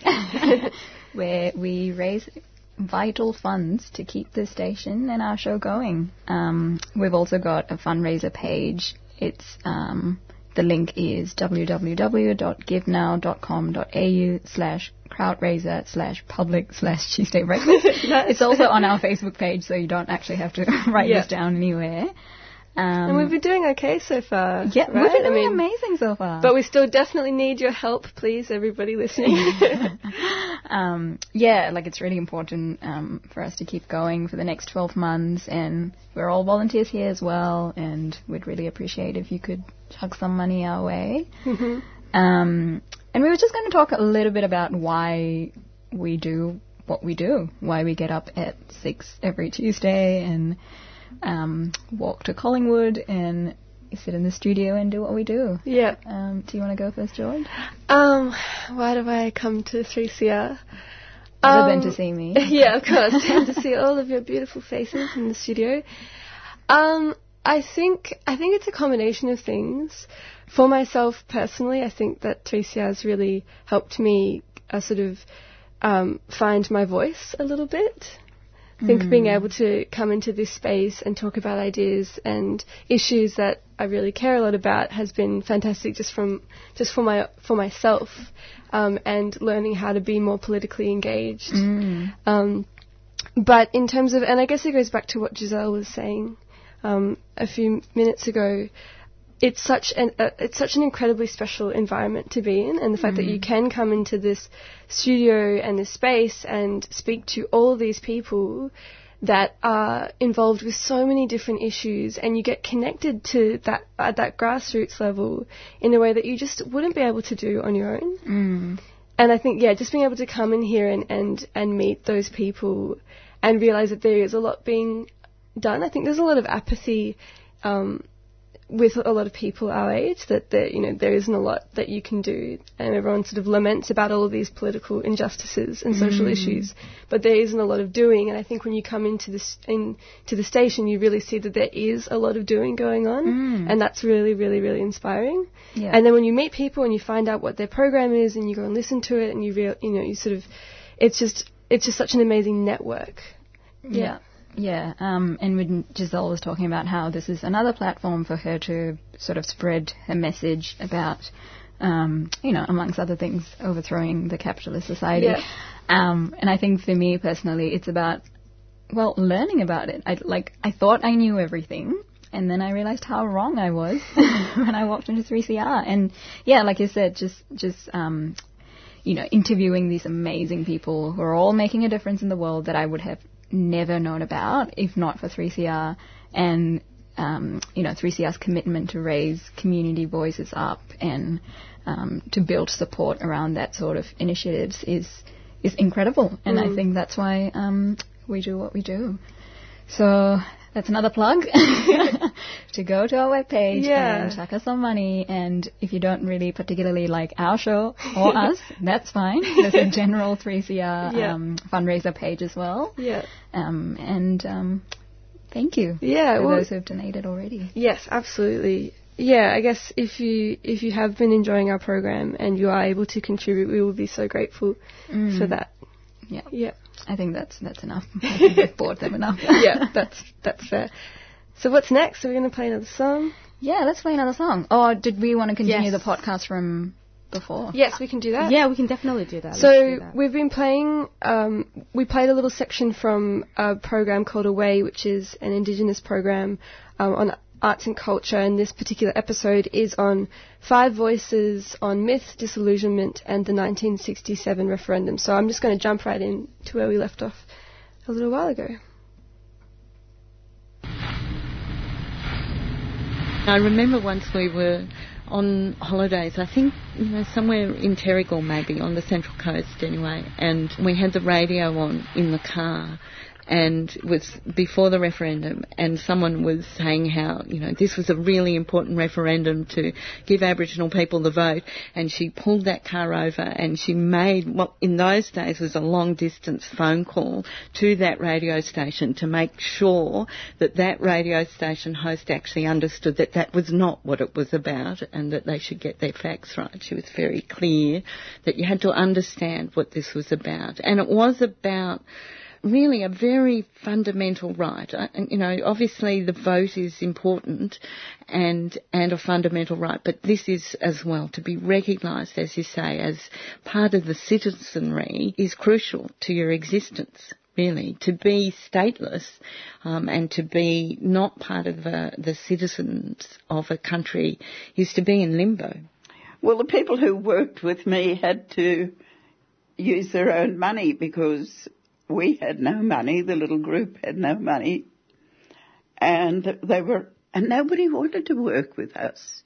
where we raise vital funds to keep the station and our show going. Um, we've also got a fundraiser page. It's um, the link is www.givenow.com.au slash crowdraiser slash public slash Tuesday breakfast. it's also on our Facebook page, so you don't actually have to write Yeah. this down anywhere. Um, and we've been doing okay so far. Yeah, we've right? been I doing mean, amazing so far. But we still definitely need your help, please, everybody listening. um, yeah, like it's really important um, for us to keep going for the next 12 months, and we're all volunteers here as well, and we'd really appreciate if you could chuck some money our way. Mhm. Um, and we were just going to talk a little bit about why we do what we do, why we get up at six every Tuesday and um, walk to Collingwood and sit in the studio and do what we do. Yeah. Um, do you want to go first, George? Um, why do I come to 3CR? Other than to see me. yeah, of course. and to see all of your beautiful faces in the studio. Um, I think I think it's a combination of things. For myself personally, I think that 3CR has really helped me uh, sort of um, find my voice a little bit. I think Mm. being able to come into this space and talk about ideas and issues that I really care a lot about has been fantastic just from just for my for myself um, and learning how to be more politically engaged. Mm. Um, but in terms of, and I guess it goes back to what Giselle was saying um, a few minutes ago. It's such an uh, it's such an incredibly special environment to be in, and the fact that you can come into this studio and this space and speak to all these people that are involved with so many different issues, and you get connected to that at that grassroots level in a way that you just wouldn't be able to do on your own. Mm. And I think, yeah, just being able to come in here and, and, and meet those people and realize that there is a lot being done. I think there's a lot of apathy um, with a lot of people our age that there, you know, there isn't a lot that you can do, and everyone sort of laments about all of these political injustices and social Mm. issues, but there isn't a lot of doing. And I think when you come into this into the station, you really see that there is a lot of doing going on, Mm. and that's really, really, really inspiring. Yeah. And then when you meet people and you find out what their program is, and you go and listen to it, and you real, you know, you sort of, it's just, it's just such an amazing network. Yeah. Yeah, um, and when Giselle was talking about how this is another platform for her to sort of spread her message about, um, you know, amongst other things, overthrowing the capitalist society. Yeah. Um, and I think for me personally, it's about, well, learning about it. I like, I thought I knew everything, and then I realized how wrong I was when I walked into 3CR. And yeah, like you said, just, just, um, you know, interviewing these amazing people who are all making a difference in the world that I would have never known about if not for 3CR and um, you know 3CR's commitment to raise community voices up and um, to build support around that sort of initiatives is is incredible, and I Mm. think that's why um, we do what we do. So that's another plug to go to our webpage Yeah. and chuck us some money. And if you don't really particularly like our show or us, that's fine. There's a general 3CR Yeah. um, fundraiser page as well. Yeah. Um, and um, thank you Yeah, for well- those who've donated already. Yes, absolutely. Yeah, I guess if you if you have been enjoying our program and you are able to contribute, we will be so grateful Mm. for that. Yeah. Yeah. I think that's that's enough. I think we've bored them enough. yeah, that's that's fair. So what's next? Are we going to play another song? Yeah, let's play another song. Or did we want to continue Yes. the podcast from before? Yes, we can do that. Yeah, we can definitely do that. So do that. we've been playing. Um, we played a little section from a program called Awaye, which is an Indigenous program um, on arts and culture. And this particular episode is on five voices on myth, disillusionment, and the 1967 referendum. So I'm just going to jump right in to where we left off a little while ago. I remember once we were on holidays, I think, you know, somewhere in Terrigal maybe, on the Central Coast anyway, and we had the radio on in the car. And was before the referendum, and someone was saying how, you know, this was a really important referendum to give Aboriginal people the vote. And she pulled that car over and she made what in those days was a long distance phone call to that radio station to make sure that that radio station host actually understood that that was not what it was about and that they should get their facts right. She was very clear that you had to understand what this was about. And it was about really a very fundamental right. Uh, You know, obviously the vote is important and and a fundamental right, but this is as well to be recognised, as you say, as part of the citizenry is crucial to your existence. Really, to be stateless um, and to be not part of the, the citizens of a country is to be in limbo. Well, the people who worked with me had to use their own money because we had no money. The little group had no money. And they were, and nobody wanted to work with us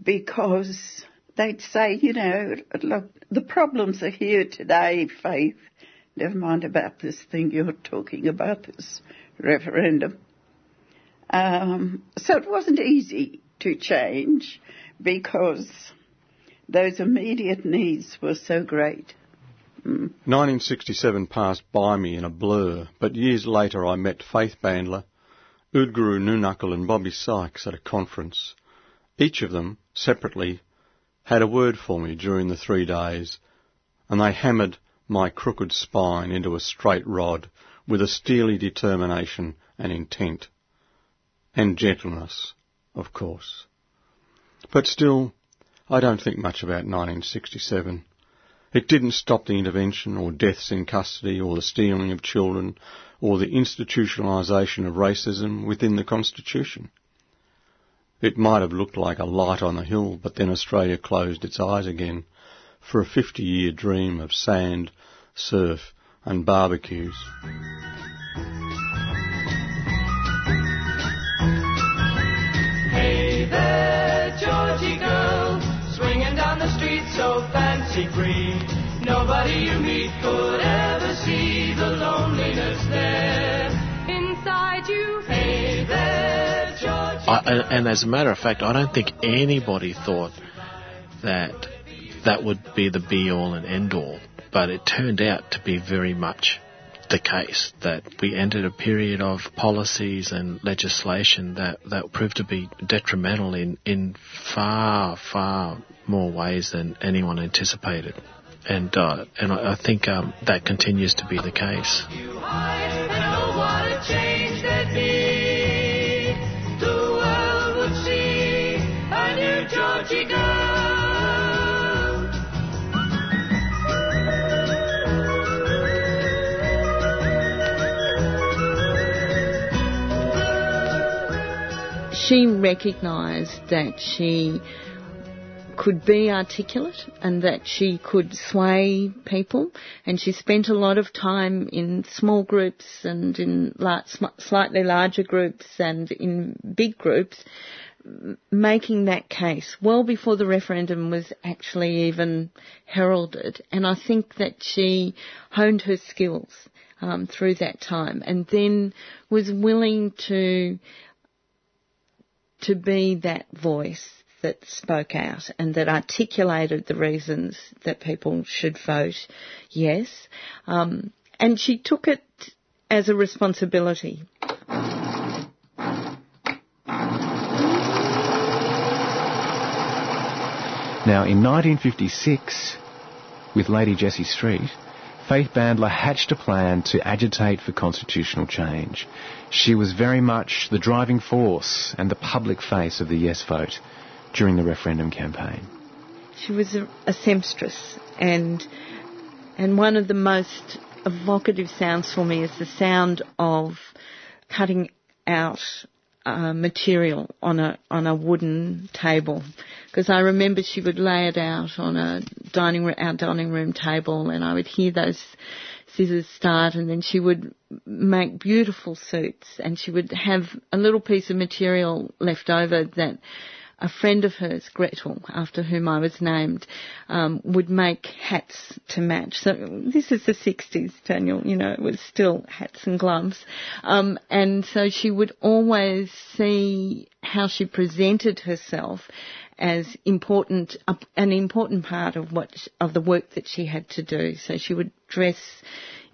because they'd say, you know, look, the problems are here today, Faith. Never mind about this thing you're talking about, this referendum. Um, so it wasn't easy to change because those immediate needs were so great. 1967 passed by me in a blur, but years later I met Faith Bandler, Oodgeroo Noonuccal and Bobbi Sykes at a conference. Each of them, separately, had a word for me during the three days, and they hammered my crooked spine into a straight rod with a steely determination and intent. And gentleness, of course. But still, I don't think much about 1967. It didn't stop the intervention or deaths in custody or the stealing of children or the institutionalisation of racism within the Constitution. It might have looked like a light on the hill, but then Australia closed its eyes again for a 50 year dream of sand, surf and barbecues. Hey there, Georgie girl, so fancy free. Nobody you meet could ever see the loneliness there inside you. Hey there, Georgie. I, and as a matter of fact, I don't think anybody thought that that would be the be all and end all, but it turned out to be very much the case that we entered a period of policies and legislation that, that proved to be detrimental in, in far, far more ways than anyone anticipated. And, uh, and I, I think um, that continues to be the case. She recognised that she could be articulate and that she could sway people and she spent a lot of time in small groups and in slightly larger groups and in big groups making that case well before the referendum was actually even heralded. And I think that she honed her skills um, through that time and then was willing to to be that voice that spoke out and that articulated the reasons that people should vote yes. Um, and she took it as a responsibility. Now, in 1956, with Lady Jessie Street, Faith Bandler hatched a plan to agitate for constitutional change. She was very much the driving force and the public face of the yes vote during the referendum campaign. She was a, a seamstress and and one of the most evocative sounds for me is the sound of cutting out uh, material on a on a wooden table. Because I remember she would lay it out on a dining room, our dining room table, and I would hear those scissors start, and then she would make beautiful suits, and she would have a little piece of material left over that a friend of hers, Gretel, after whom I was named, um, would make hats to match. So this is the 60s, Daniel, you know, it was still hats and gloves. Um, and so she would always see how she presented herself as important, an important part of what, of the work that she had to do. So she would dress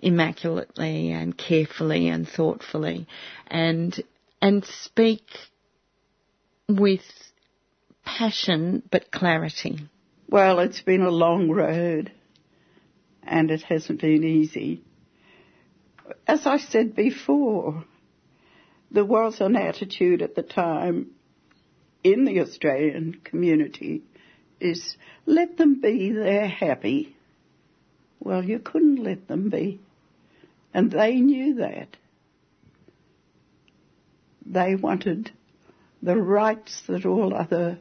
immaculately and carefully and thoughtfully and, and speak with passion but clarity? Well, it's been a long road and it hasn't been easy. As I said before, there was an attitude at the time in the Australian community is let them be, they're happy. Well, you couldn't let them be. And they knew that. They wanted the rights that all other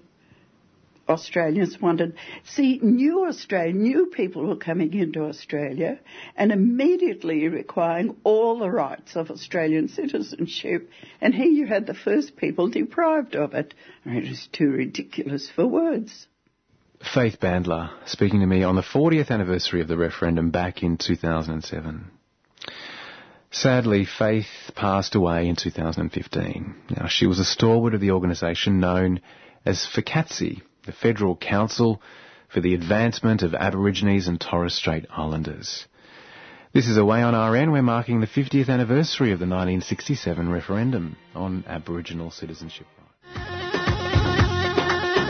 Australians wanted. See, new Australia, new people were coming into Australia and immediately requiring all the rights of Australian citizenship. And here you had the first people deprived of it. It was too ridiculous for words. Faith Bandler speaking to me on the 40th anniversary of the referendum back in 2007. Sadly, Faith passed away in 2015. Now, she was a stalwart of the organisation known as FCATSI, the Federal Council for the Advancement of Aborigines and Torres Strait Islanders. This is Away on RN. We're marking the 50th anniversary of the 1967 referendum on Aboriginal citizenship.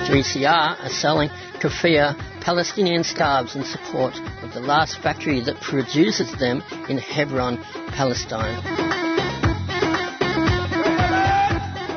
3CR are selling keffiyeh Palestinian scarves in support of the last factory that produces them in Hebron, Palestine.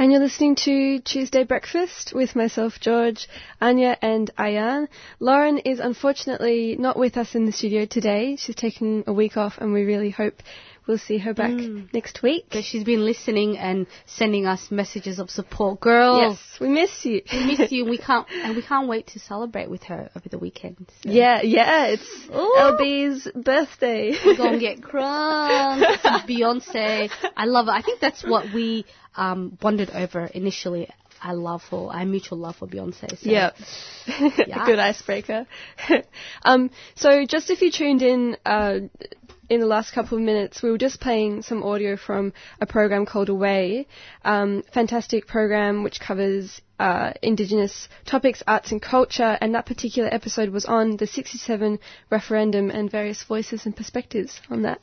And you're listening to Tuesday Breakfast with myself, George, Anya, and Ayan. Lauren is unfortunately not with us in the studio today. She's taken a week off, and we really hope we'll see her back Mm. next week. But she's been listening and sending us messages of support. Girls, Yes, we miss you. we miss you. We can't, and we can't wait to celebrate with her over the weekend. So. Yeah, yeah, it's LB's birthday. We're gonna get crunk. Beyonce. I love it. I think that's what we um, bonded over initially. I love for our mutual love for Beyonce. So. Yeah. Yeah. Good icebreaker. um, so just if you tuned in uh, in the last couple of minutes, we were just playing some audio from a program called Awaye. Um, fantastic program which covers uh, Indigenous topics, arts and culture, and that particular episode was on the 67 referendum and various voices and perspectives on that.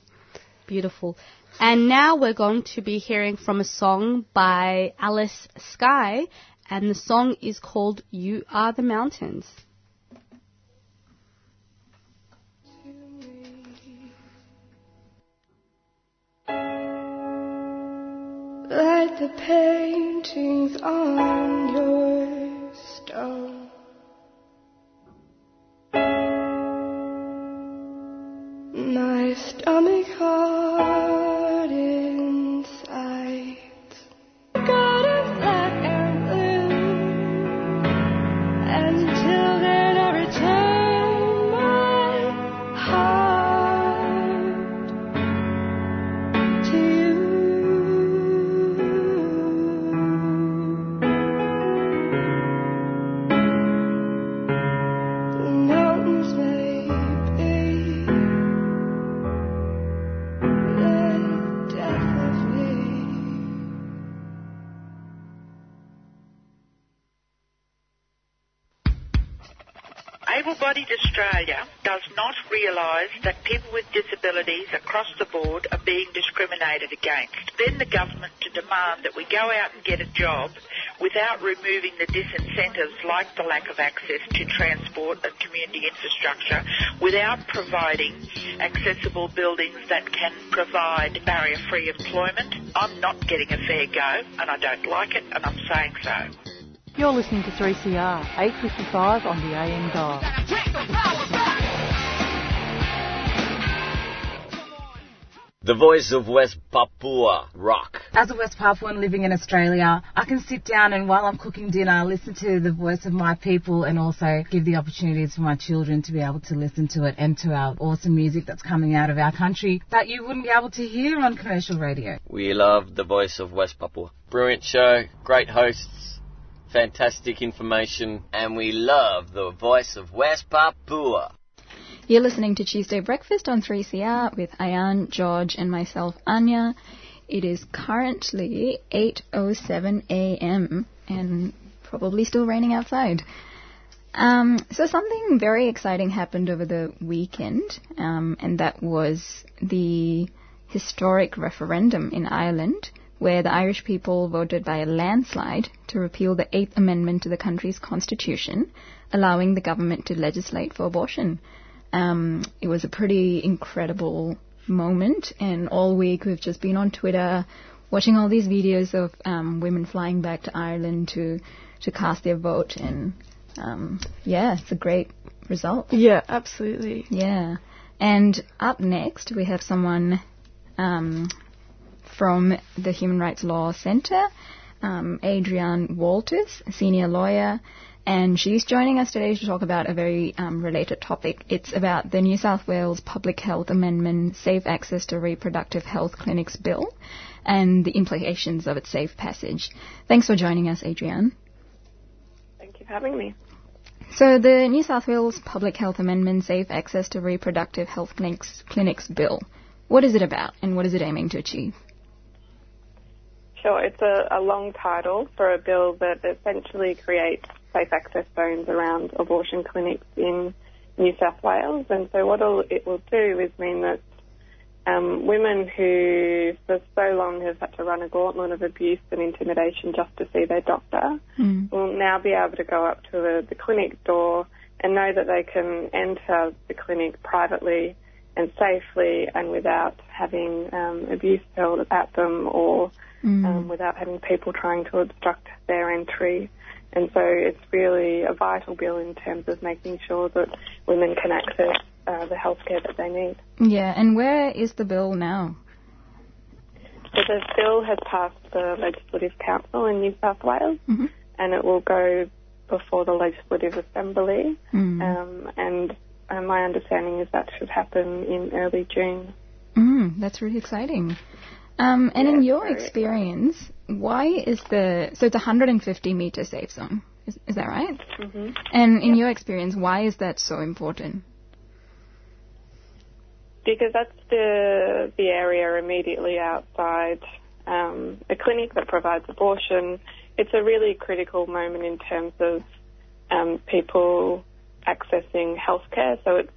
Beautiful. And now we're going to be hearing from a song by Alice Skye, and the song is called You Are the Mountains. Like the paintings on your stone. My stomach hard that people with disabilities across the board are being discriminated against. Then the government to demand that we go out and get a job without removing the disincentives like the lack of access to transport and community infrastructure, without providing accessible buildings that can provide barrier-free employment. I'm not getting a fair go and I don't like it and I'm saying so. You're listening to 3CR, 855 on the AM dial. The voice of West Papua rock. As a West Papuan living in Australia, I can sit down and while I'm cooking dinner, listen to the voice of my people and also give the opportunities for my children to be able to listen to it and to our awesome music that's coming out of our country that you wouldn't be able to hear on commercial radio. We love the voice of West Papua. Brilliant show, great hosts, fantastic information, and we love the voice of West Papua. You're listening to Tuesday Breakfast on 3CR with Ayan, George, and myself, Anya. It is currently 8:07 a.m. and probably still raining outside. Um, so something very exciting happened over the weekend, um, and that was the historic referendum in Ireland, where the Irish people voted by a landslide to repeal the Eighth Amendment to the country's constitution, allowing the government to legislate for abortion. Um, it was a pretty incredible moment, and all week we've just been on Twitter watching all these videos of um, women flying back to Ireland to to cast their vote, and um, yeah, it's a great result. Yeah, absolutely. Yeah, and up next we have someone um, from the Human Rights Law Centre, um, Adrienne Walters, a senior lawyer, and she's joining us today to talk about a very um, related topic. It's about the New South Wales Public Health Amendment Safe Access to Reproductive Health Clinics Bill and the implications of its safe passage. Thanks for joining us, Adrienne. Thank you for having me. So, the New South Wales Public Health Amendment Safe Access to Reproductive Health Clinics, Clinics Bill. What is it about and what is it aiming to achieve? Sure, it's a, a long title for a bill that essentially creates safe access zones around abortion clinics in New South Wales. And so what it'll, do is mean that um, women who for so long have had to run a gauntlet of abuse and intimidation just to see their doctor Mm. will now be able to go up to the, the clinic door and know that they can enter the clinic privately and safely and without having um, abuse hurled at them or Mm. um, without having people trying to obstruct their entry. And so it's really a vital bill in terms of making sure that women can access uh, the healthcare that they need. Yeah, and where is the bill now? So the bill has passed the Legislative Council in New South Wales, Mhm. and it will go before the Legislative Assembly. Mm. Um, and uh, my understanding is that should happen in early June. Mm, that's really exciting. Um, and in your experience, why is the so it's a 150 meter safe zone? Is, is that right? hmm And in your experience, why is that so important? because that's the the area immediately outside um, a clinic that provides abortion. It's a really critical moment in terms of um, people accessing healthcare. So it's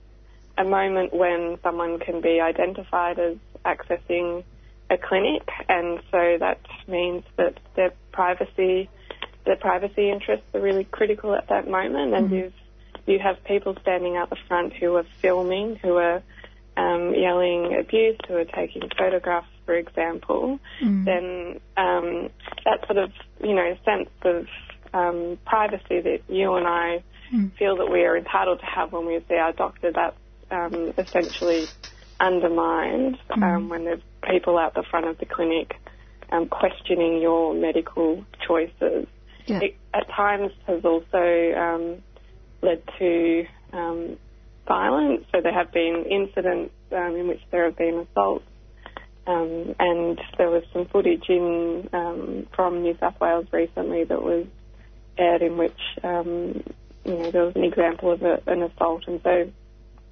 a moment when someone can be identified as accessing a clinic, and so that means that their privacy, their privacy interests are really critical at that moment. And you've you have people standing out the front who are filming, who are um, yelling abuse, who are taking photographs, for example, then um, that sort of, you know, sense of um, privacy that you and I feel that we are entitled to have when we see our doctor, that's um, essentially undermined um, when there's people out the front of the clinic um, questioning your medical choices. Yeah. It at times has also um, led to um, violence. So there have been incidents um, in which there have been assaults, um, and there was some footage in um, from New South Wales recently that was aired in which um, you know there was an example of a, an assault, and so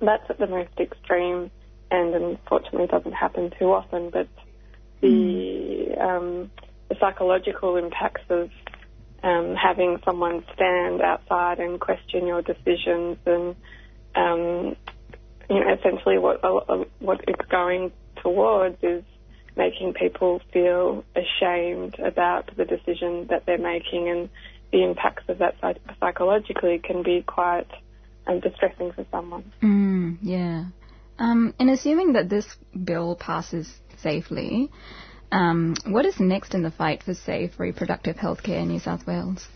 that's at the most extreme, and unfortunately doesn't happen too often. But the um, the psychological impacts of um, having someone stand outside and question your decisions and um, you know essentially what uh, what it's going towards is making people feel ashamed about the decision that they're making and the impacts of that psychologically can be quite um, distressing for someone. Mm, yeah. Um, and assuming that this bill passes safely, um, what is next in the fight for safe reproductive healthcare in New South Wales?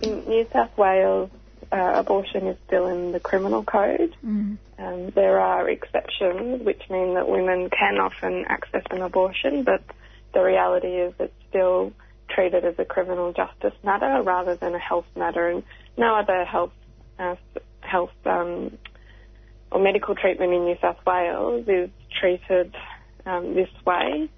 In New South Wales, uh, abortion is still in the criminal code. Mm. Um, there are exceptions, which mean that women can often access an abortion, but the reality is it's still treated as a criminal justice matter rather than a health matter, and no other health uh, health um, or medical treatment in New South Wales is treated um, this way.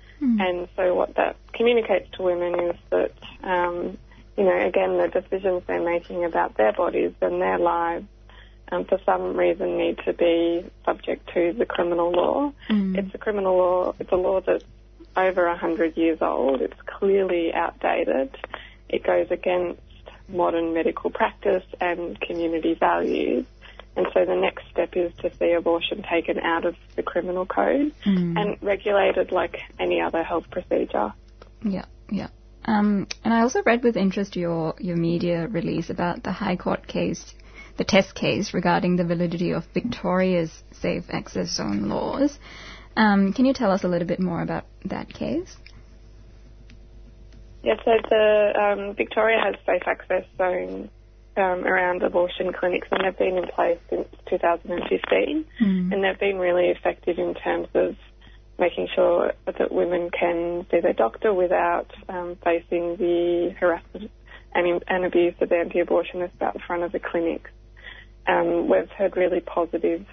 And so what that communicates to women is that, um, you know, again, the decisions they're making about their bodies and their lives um, for some reason need to be subject to the criminal law. It's a criminal law, it's a law that's over 100 years old. It's clearly outdated. It goes against modern medical practice and community values. And so the next step is to see abortion taken out of the criminal code and regulated like any other health procedure. Yeah, yeah. Um, and I also read with interest your, your media release about the High Court case, the test case regarding the validity of Victoria's safe access zone laws. Um, can you tell us a little bit more about that case? Yeah, so the um, Victoria has safe access zones um, around abortion clinics, and they've been in place since 2015, and they've been really effective in terms of making sure that women can see their doctor without um, facing the harassment and, and abuse of the anti-abortionists out the front of the clinics. Um, we've heard really positive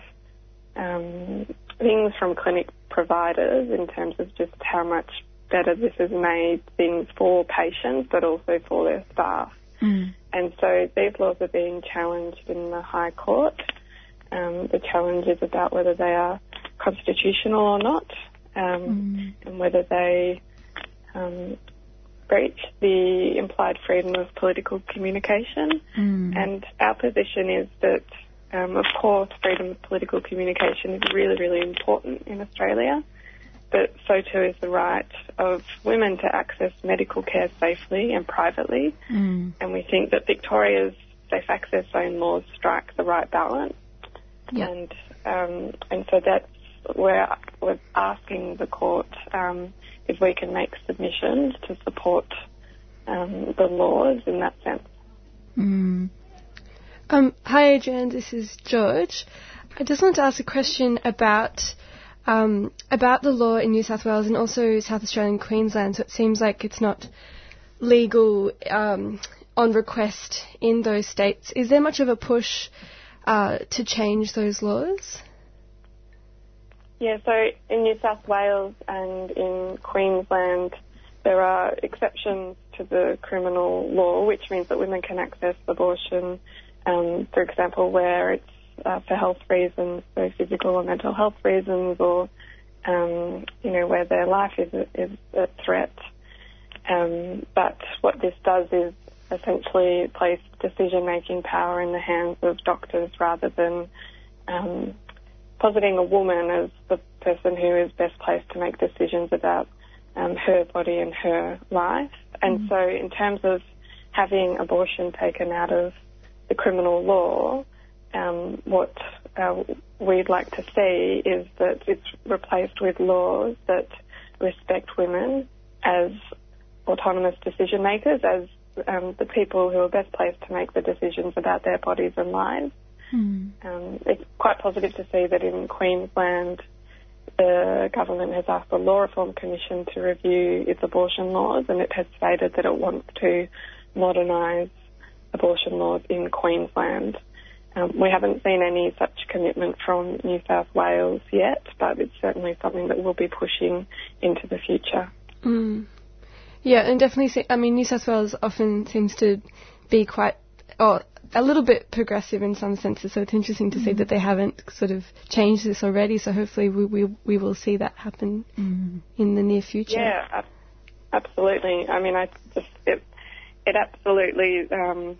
um, things from clinic providers in terms of just how much better this has made things for patients, but also for their staff. And so these laws are being challenged in the High Court. Um, the challenge is about whether they are constitutional or not, um, and whether they um, breach the implied freedom of political communication. And our position is that, um, of course, freedom of political communication is really, really important in Australia, but so too is the right of women to access medical care safely and privately. Mm. And we think that Victoria's safe access zone laws strike the right balance. Yeah. And um, and so that's where we're asking the court um, if we can make submissions to support um, the laws in that sense. Um, hi, Adrienne. This is George. I just want to ask a question about um, about the law in New South Wales and also South Australia and Queensland. So it seems like it's not legal um, on request in those states. Is there much of a push uh, to change those laws? Yeah, so in New South Wales and in Queensland, there are exceptions to the criminal law, which means that women can access abortion, um, for example, where it's uh, for health reasons, so physical or mental health reasons, or um, you know where their life is is at threat. Um, but what this does is essentially place decision-making power in the hands of doctors rather than um, positing a woman as the person who is best placed to make decisions about um, her body and her life. And Mm-hmm. so, in terms of having abortion taken out of the criminal law, um, what uh, we'd like to see is that it's replaced with laws that respect women as autonomous decision makers, as um, the people who are best placed to make the decisions about their bodies and lives. Um, it's quite positive to see that in Queensland, the government has asked the Law Reform Commission to review its abortion laws, and it has stated that it wants to modernise abortion laws in Queensland. Um, we haven't seen any such commitment from New South Wales yet, but it's certainly something that we'll be pushing into the future. Mm. Yeah, and definitely. See, I mean, New South Wales often seems to be quite, or a little bit progressive in some senses. So it's interesting to see Mhm. that they haven't sort of changed this already. So hopefully we we, we will see that happen in the near future. Yeah, ab- absolutely. I mean, I just it it absolutely um,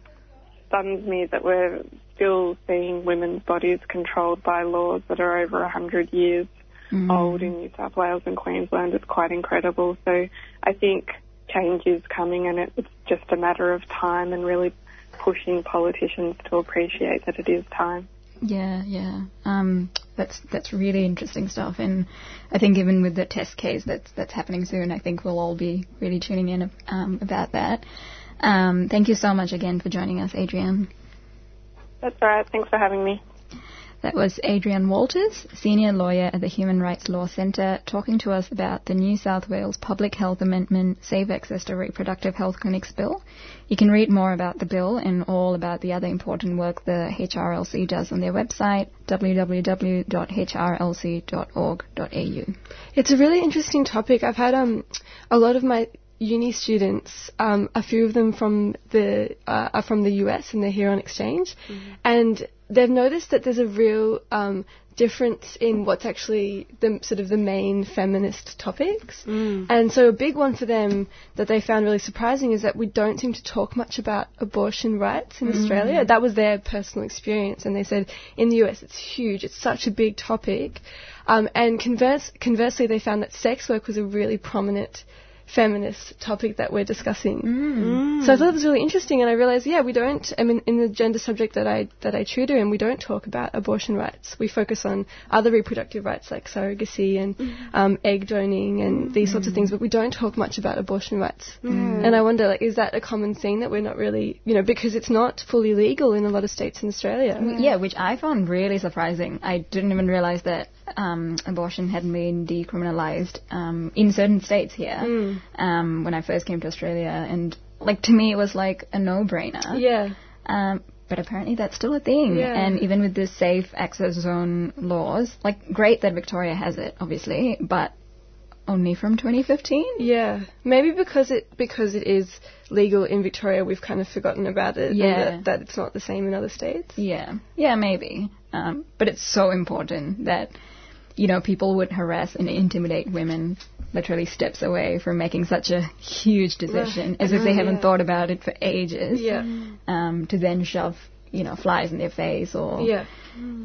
stuns me that we're still seeing women's bodies controlled by laws that are over a hundred years Mm. old in New South Wales and Queensland. It's quite incredible. So I think change is coming, and it's just a matter of time and really pushing politicians to appreciate that it is time. Yeah, yeah. Um, that's that's really interesting stuff, and I think even with the test case that's that's happening soon, I think we'll all be really tuning in um, about that. Um, thank you so much again for joining us, Adrienne. That's all right. Thanks for having me. That was Adrienne Walters, senior lawyer at the Human Rights Law Centre, talking to us about the New South Wales Public Health Amendment Safe Access to Reproductive Health Clinics Bill. You can read more about the bill and all about the other important work the HRLC does on their website, www.hrlc.org.au. It's a really interesting topic. I've had um, a lot of my uni students, um, a few of them from the uh, are from the US and they're here on exchange, and they've noticed that there's a real um, difference in what's actually the sort of the main feminist topics. And so a big one for them that they found really surprising is that we don't seem to talk much about abortion rights in Mm. Australia. That was their personal experience, and they said in the US it's huge. It's such a big topic. Um, and converse, conversely, they found that sex work was a really prominent feminist topic that we're discussing. Mm. Mm. So I thought it was really interesting, and I realized, yeah, we don't. I mean, in the gender subject that I that I tutor in, we don't talk about abortion rights. We focus on other reproductive rights like surrogacy and mm. um, egg donating and these sorts of things, but we don't talk much about abortion rights. Mm. And I wonder, like, is that a common thing that we're not really, you know, because it's not fully legal in a lot of states in Australia. W- Yeah, which I found really surprising. I didn't even realize that um, abortion hadn't been decriminalized um, in certain states here Mm. um, when I first came to Australia, and like to me it was like a no-brainer. Yeah. Um, but apparently that's still a thing. Yeah. And even with the safe access zone laws, like great that Victoria has it, obviously, but only from 2015. Yeah, maybe because it because it is legal in Victoria, we've kind of forgotten about it. Yeah. that, that it's not the same in other states. Yeah, yeah, maybe. Um, but it's so important that you know people would harass and intimidate women literally steps away from making such a huge decision, as if they Mm, haven't yeah. thought about it for ages. Yeah. Um, to then shove you know flies in their face or Yeah.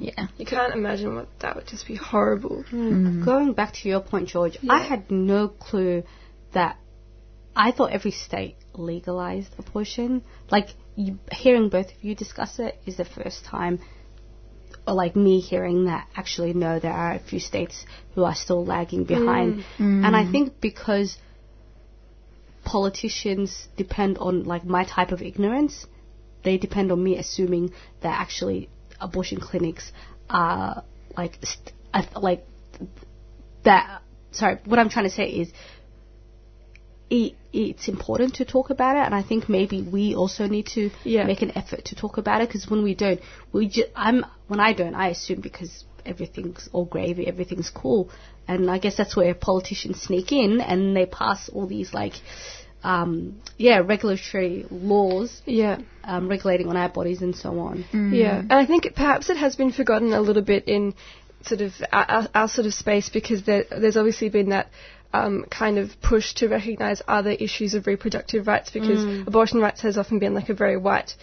yeah. You can't imagine what that would just be horrible. Mm. Going back to your point, George, I had no clue that I thought every state legalized abortion. Like you, hearing both of you discuss it is the first time, or like me hearing that. Actually, no, there are a few states who are still lagging behind, Mm. Mm. and I think because politicians depend on like my type of ignorance, they depend on me assuming that actually abortion clinics are like st- like that. Sorry, what I'm trying to say is. It, it's important to talk about it, and I think maybe we also need to Yeah. make an effort to talk about it. Because when we don't, we just I'm when I don't, I assume because everything's all gravy, everything's cool, and I guess that's where politicians sneak in and they pass all these like, um, yeah, regulatory laws, yeah, um, regulating on our bodies and so on. Yeah, and I think perhaps it has been forgotten a little bit in sort of our, our, our sort of space because there, there's obviously been that um, kind of push to recognise other issues of reproductive rights because Mm. abortion rights has often been like a very white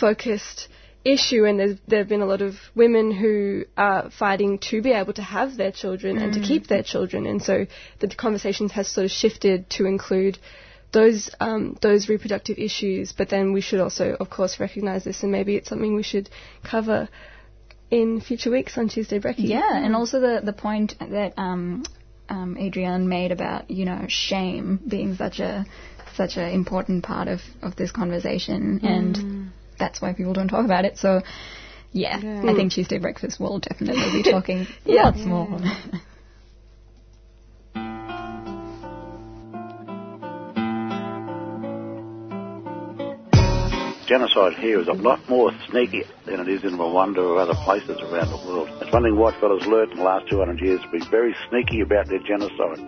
focused issue and there have been a lot of women who are fighting to be able to have their children and to Mm. keep their children and so the conversations has sort of shifted to include those um, those reproductive issues, but then we should also, of course, recognise this, and maybe it's something we should cover in future weeks on Tuesday Brekkie. Yeah, and also the the point that um, um, Adrienne made about you know shame being such a such an important part of of this conversation, Mm. and that's why people don't talk about it. So. Yeah, Yeah. I think Tuesday breakfast will definitely be talking Yeah. lots more. Genocide here is a lot more sneaky than it is in Rwanda or other places around the world. It's one thing white fellas learned in the last 200 years to be very sneaky about their genocide.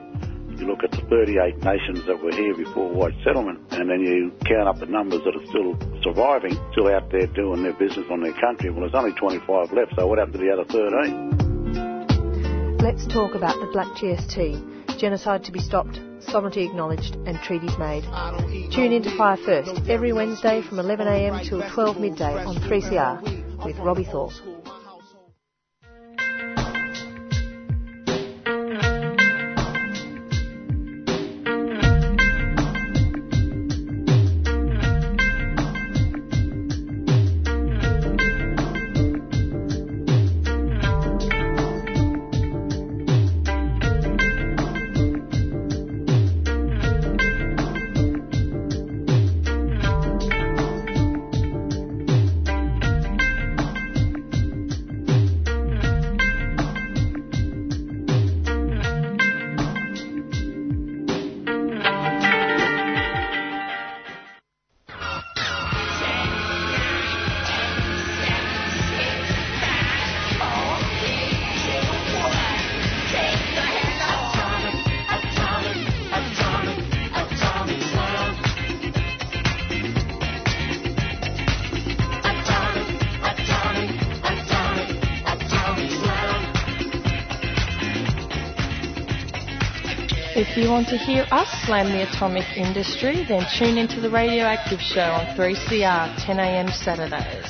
You look at the 38 nations that were here before white settlement, and then you count up the numbers that are still surviving, still out there doing their business on their country. Well, there's only 25 left, so what happened to the other 13? Let's talk about the Black GST. Genocide to be stopped, sovereignty acknowledged, and treaties made. Tune in to Fire First every Wednesday from 11am till 12 midday on 3CR with Robbie Thorpe. If you want to hear us slam the atomic industry, then tune into the Radioactive Show on 3CR, 10am Saturdays.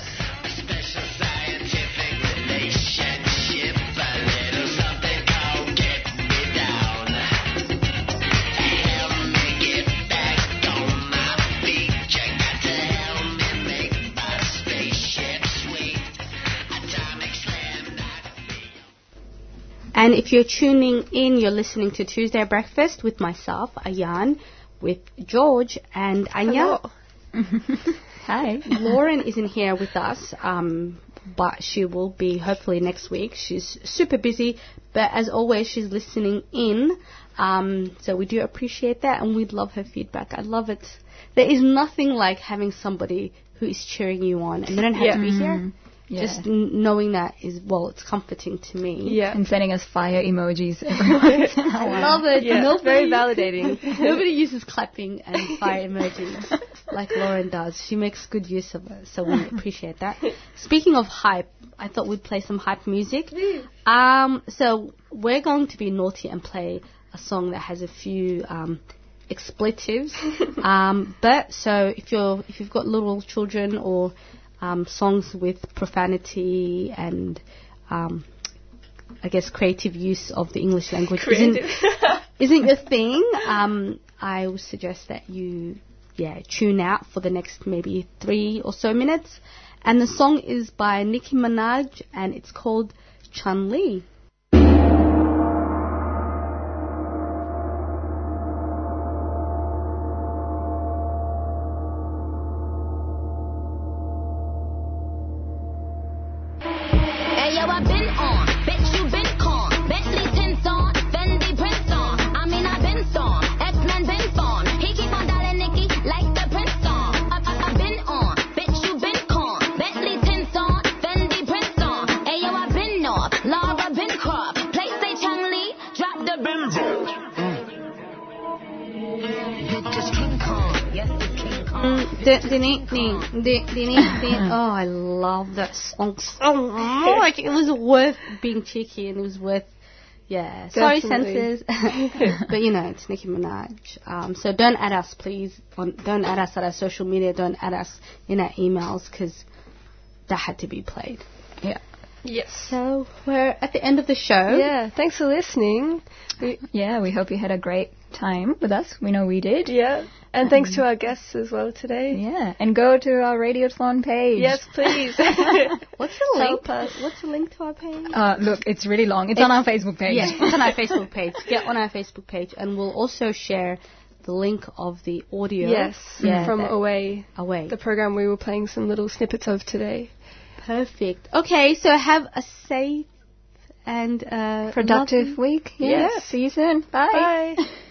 And if you're tuning in, you're listening to Tuesday Breakfast with myself, Ayan, with George and Anya. Hi. Lauren isn't here with us, um, but she will be hopefully next week. She's super busy, but as always, she's listening in. Um, so we do appreciate that, and we'd love her feedback. I love it. There is nothing like having somebody who is cheering you on, and they don't have to be here. Yeah. Just n- knowing that is well, it's comforting to me. Yeah. And sending us fire emojis every once in a I while. love it. Yeah, Nobody, very validating. nobody uses clapping and fire emojis like Lauren does. She makes good use of it, so we appreciate that. Speaking of hype, I thought we'd play some hype music. Um, so we're going to be naughty and play a song that has a few um, expletives. um, but so if you're if you've got little children or um, songs with profanity and um, I guess creative use of the English language isn't isn't your thing, um, I would suggest that you yeah tune out for the next maybe three or so minutes. And the song is by Nicki Minaj and it's called Chun Li. Oh, I love that song so much. It was worth being cheeky and it was worth, yeah. Sorry, Definitely. censors. but you know, it's Nicki Minaj. Um, so don't add us, please. On, don't add us at our social media. Don't add us in our emails because that had to be played. Yeah. Yes. So we're at the end of the show. Yeah, thanks for listening. We, Yeah, we hope you had a great time with us. We know we did. yeah, and thanks to our guests as well today. Yeah, and go to our Radiothon page. Yes, please. What's the link? Us. What's the link to our page? Uh, look, it's really long. It's, on our Facebook page. Yeah, it's on our Facebook page. Get on our Facebook page, and we'll also share the link of the audio. Yes, yeah, from Awaye. Awaye. The program we were playing some little snippets of today. Perfect. Okay, so have a safe and uh, Productive lovely- week. Yeah. Yes. See you soon. Bye. Bye.